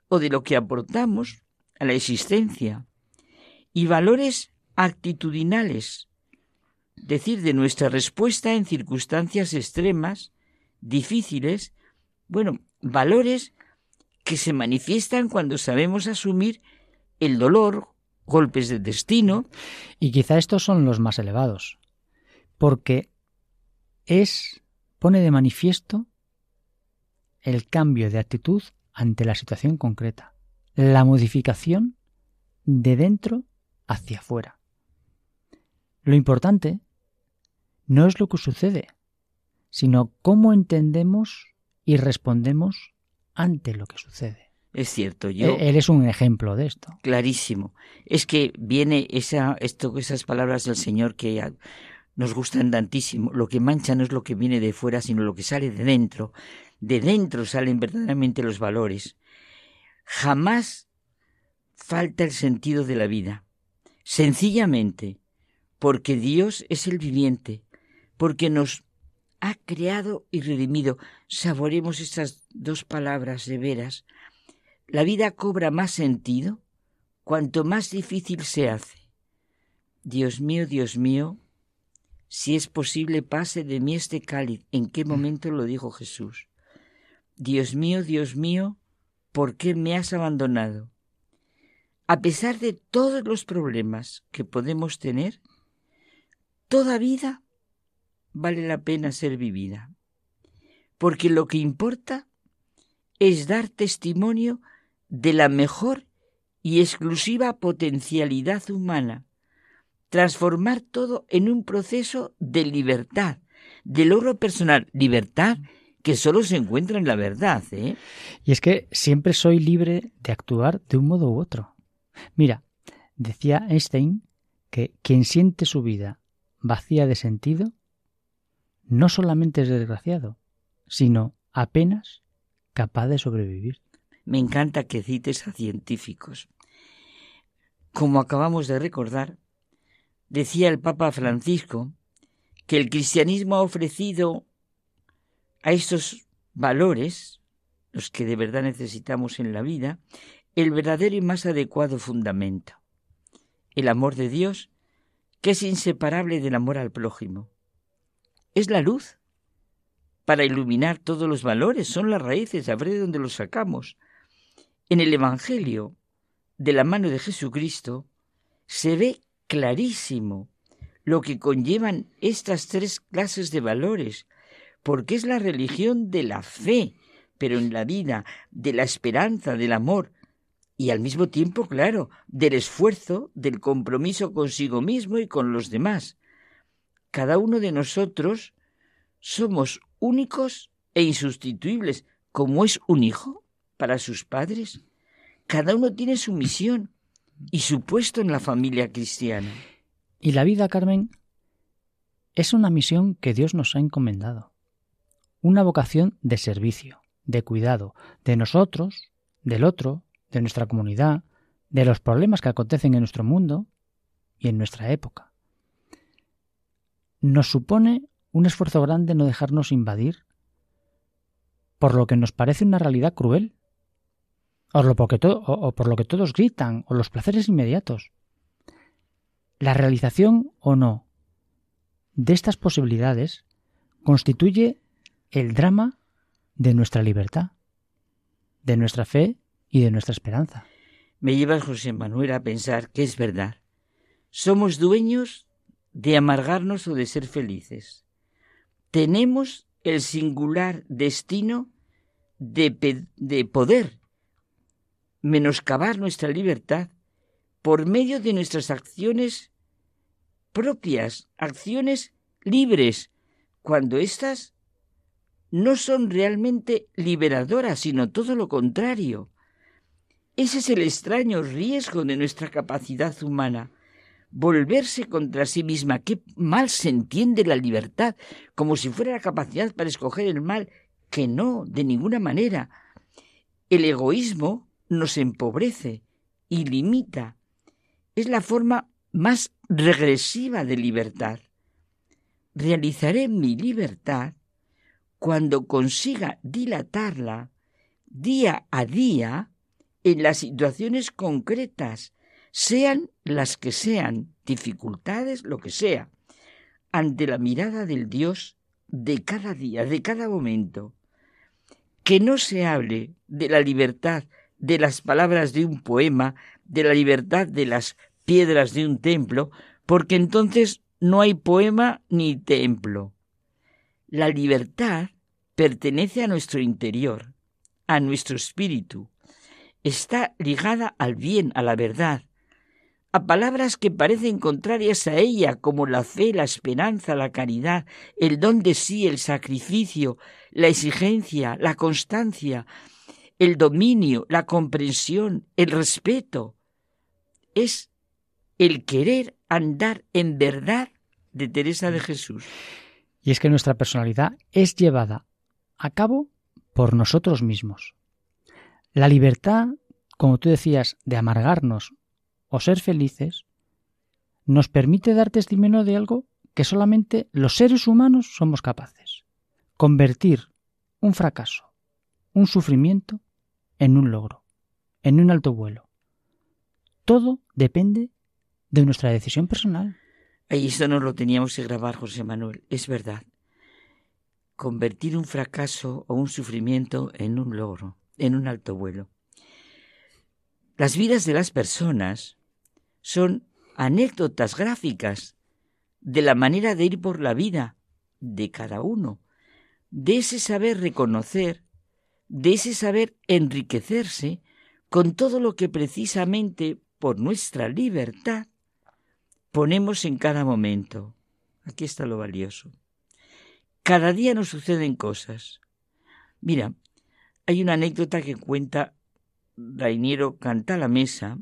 o de lo que aportamos a la existencia, y valores actitudinales, decir, de nuestra respuesta en circunstancias extremas, difíciles, bueno, valores que se manifiestan cuando sabemos asumir el dolor, golpes de destino. Y quizá estos son los más elevados, porque es, pone de manifiesto el cambio de actitud ante la situación concreta, la modificación de dentro hacia afuera. Lo importante no es lo que sucede, sino cómo entendemos y respondemos ante lo que sucede. Es cierto, yo. Él es un ejemplo de esto. Clarísimo. Es que viene esa, esto, esas palabras del Señor que nos gustan tantísimo. Lo que mancha no es lo que viene de fuera, sino lo que sale de dentro. De dentro salen verdaderamente los valores. Jamás falta el sentido de la vida. Sencillamente, porque Dios es el viviente, porque nos ha creado y redimido. Saboremos estas dos palabras de veras. La vida cobra más sentido cuanto más difícil se hace. Dios mío, Dios mío, si es posible pase de mí este cáliz. ¿En qué momento lo dijo Jesús? Dios mío, Dios mío, ¿por qué me has abandonado? A pesar de todos los problemas que podemos tener, toda vida vale la pena ser vivida, porque lo que importa es dar testimonio de la mejor y exclusiva potencialidad humana, transformar todo en un proceso de libertad, de logro personal, libertad que solo se encuentra en la verdad. ¿eh? Y es que siempre soy libre de actuar de un modo u otro. Mira, decía Einstein que quien siente su vida vacía de sentido no solamente es desgraciado, sino apenas capaz de sobrevivir. Me encanta que cites a científicos. Como acabamos de recordar, decía el Papa Francisco que el cristianismo ha ofrecido a estos valores, los que de verdad necesitamos en la vida, el verdadero y más adecuado fundamento. El amor de Dios, que es inseparable del amor al prójimo es la luz para iluminar todos los valores, son las raíces, a ver de dónde los sacamos. En el Evangelio, de la mano de Jesucristo, se ve clarísimo lo que conllevan estas tres clases de valores, porque es la religión de la fe, pero en la vida, de la esperanza, del amor, y al mismo tiempo, claro, del esfuerzo, del compromiso consigo mismo y con los demás cada uno de nosotros somos únicos e insustituibles, como es un hijo para sus padres. Cada uno tiene su misión y su puesto en la familia cristiana. Y la vida, Carmen, es una misión que Dios nos ha encomendado. Una vocación de servicio, de cuidado, de nosotros, del otro, de nuestra comunidad, de los problemas que acontecen en nuestro mundo y en nuestra época nos supone un esfuerzo grande no dejarnos invadir por lo que nos parece una realidad cruel, o, por lo que todos gritan, o los placeres inmediatos. La realización o no de estas posibilidades constituye el drama de nuestra libertad, de nuestra fe y de nuestra esperanza. Me lleva José Manuel a pensar que es verdad. Somos dueños de amargarnos o de ser felices. Tenemos el singular destino de, de poder menoscabar nuestra libertad por medio de nuestras acciones propias, acciones libres, cuando éstas no son realmente liberadoras, sino todo lo contrario. Ese es el extraño riesgo de nuestra capacidad humana, volverse contra sí misma. Qué mal se entiende la libertad, como si fuera la capacidad para escoger el mal, que no, de ninguna manera. El egoísmo nos empobrece y limita. Es la forma más regresiva de libertad. Realizaré mi libertad cuando consiga dilatarla día a día en las situaciones concretas sean las que sean, dificultades, lo que sea, ante la mirada del Dios de cada día, de cada momento. Que no se hable de la libertad de las palabras de un poema, de la libertad de las piedras de un templo, porque entonces no hay poema ni templo. La libertad pertenece a nuestro interior, a nuestro espíritu. Está ligada al bien, a la verdad, a palabras que parecen contrarias a ella, como la fe, la esperanza, la caridad, el don de sí, el sacrificio, la exigencia, la constancia, el dominio, la comprensión, el respeto. Es el querer andar en verdad de Teresa de Jesús. Y es que nuestra personalidad es llevada a cabo por nosotros mismos. La libertad, como tú decías, de amargarnos o ser felices, nos permite dar testimonio de algo que solamente los seres humanos somos capaces. Convertir un fracaso, un sufrimiento, en un logro, en un alto vuelo. Todo depende de nuestra decisión personal. Ahí esto no lo teníamos que grabar, José Manuel, es verdad. Convertir un fracaso o un sufrimiento en un logro, en un alto vuelo. Las vidas de las personas son anécdotas gráficas de la manera de ir por la vida de cada uno, de ese saber reconocer, de ese saber enriquecerse con todo lo que precisamente por nuestra libertad ponemos en cada momento. Aquí está lo valioso. Cada día nos suceden cosas. Mira, hay una anécdota que cuenta Rainiero Canta la Mesa,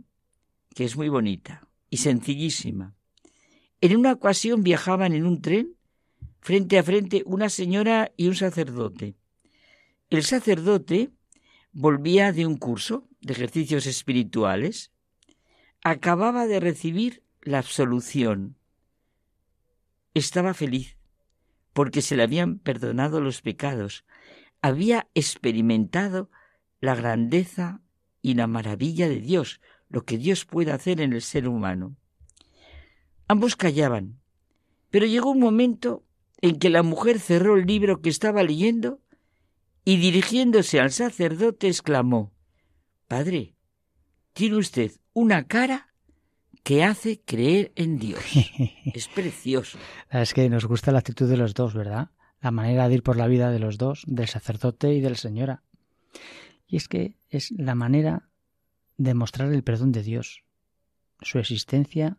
que es muy bonita y sencillísima. En una ocasión viajaban en un tren frente a frente una señora y un sacerdote. El sacerdote volvía de un curso de ejercicios espirituales. Acababa de recibir la absolución. Estaba feliz porque se le habían perdonado los pecados. Había experimentado la grandeza y la maravilla de Dios, lo que Dios puede hacer en el ser humano. Ambos callaban, pero llegó un momento en que la mujer cerró el libro que estaba leyendo y dirigiéndose al sacerdote exclamó Padre, tiene usted una cara que hace creer en Dios. Es precioso. Es que nos gusta la actitud de los dos, ¿verdad? La manera de ir por la vida de los dos, del sacerdote y de la señora. Y es que es la manera de mostrar el perdón de Dios, su existencia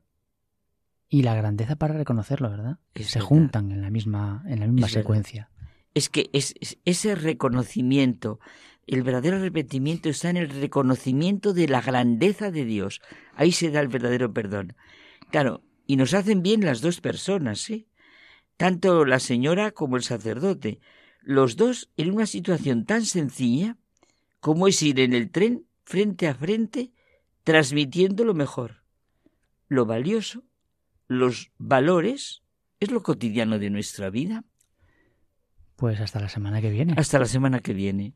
y la grandeza para reconocerlo, ¿verdad? Se juntan en la misma, en la misma secuencia. Es que es, ese reconocimiento, el verdadero arrepentimiento está en el reconocimiento de la grandeza de Dios. Ahí se da el verdadero perdón. Claro, y nos hacen bien las dos personas, ¿sí? Tanto la señora como el sacerdote. Los dos en una situación tan sencilla como es ir en el tren frente a frente transmitiendo lo mejor, lo valioso los valores es lo cotidiano de nuestra vida. Pues hasta la semana que viene. Hasta la semana que viene.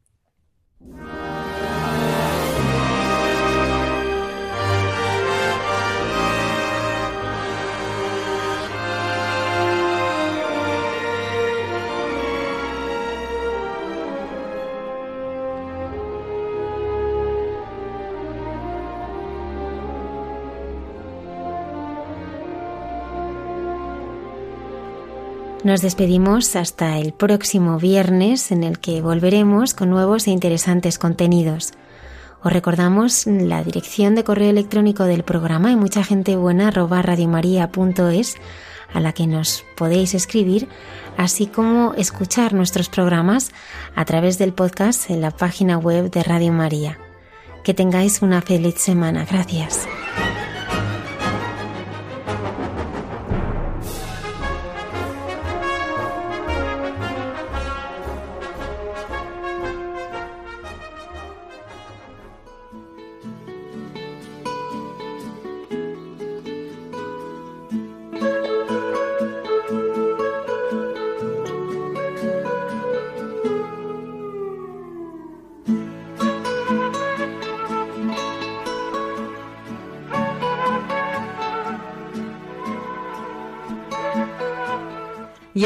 Nos despedimos hasta el próximo viernes en el que volveremos con nuevos e interesantes contenidos. Os recordamos la dirección de correo electrónico del programa y mucha gente buena arroba radiomaria.es a la que nos podéis escribir, así como escuchar nuestros programas a través del podcast en la página web de Radio María. Que tengáis una feliz semana. Gracias.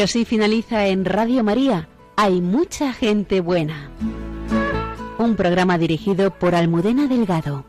Así finaliza en Radio María. Hay mucha gente buena. Un programa dirigido por Almudena Delgado.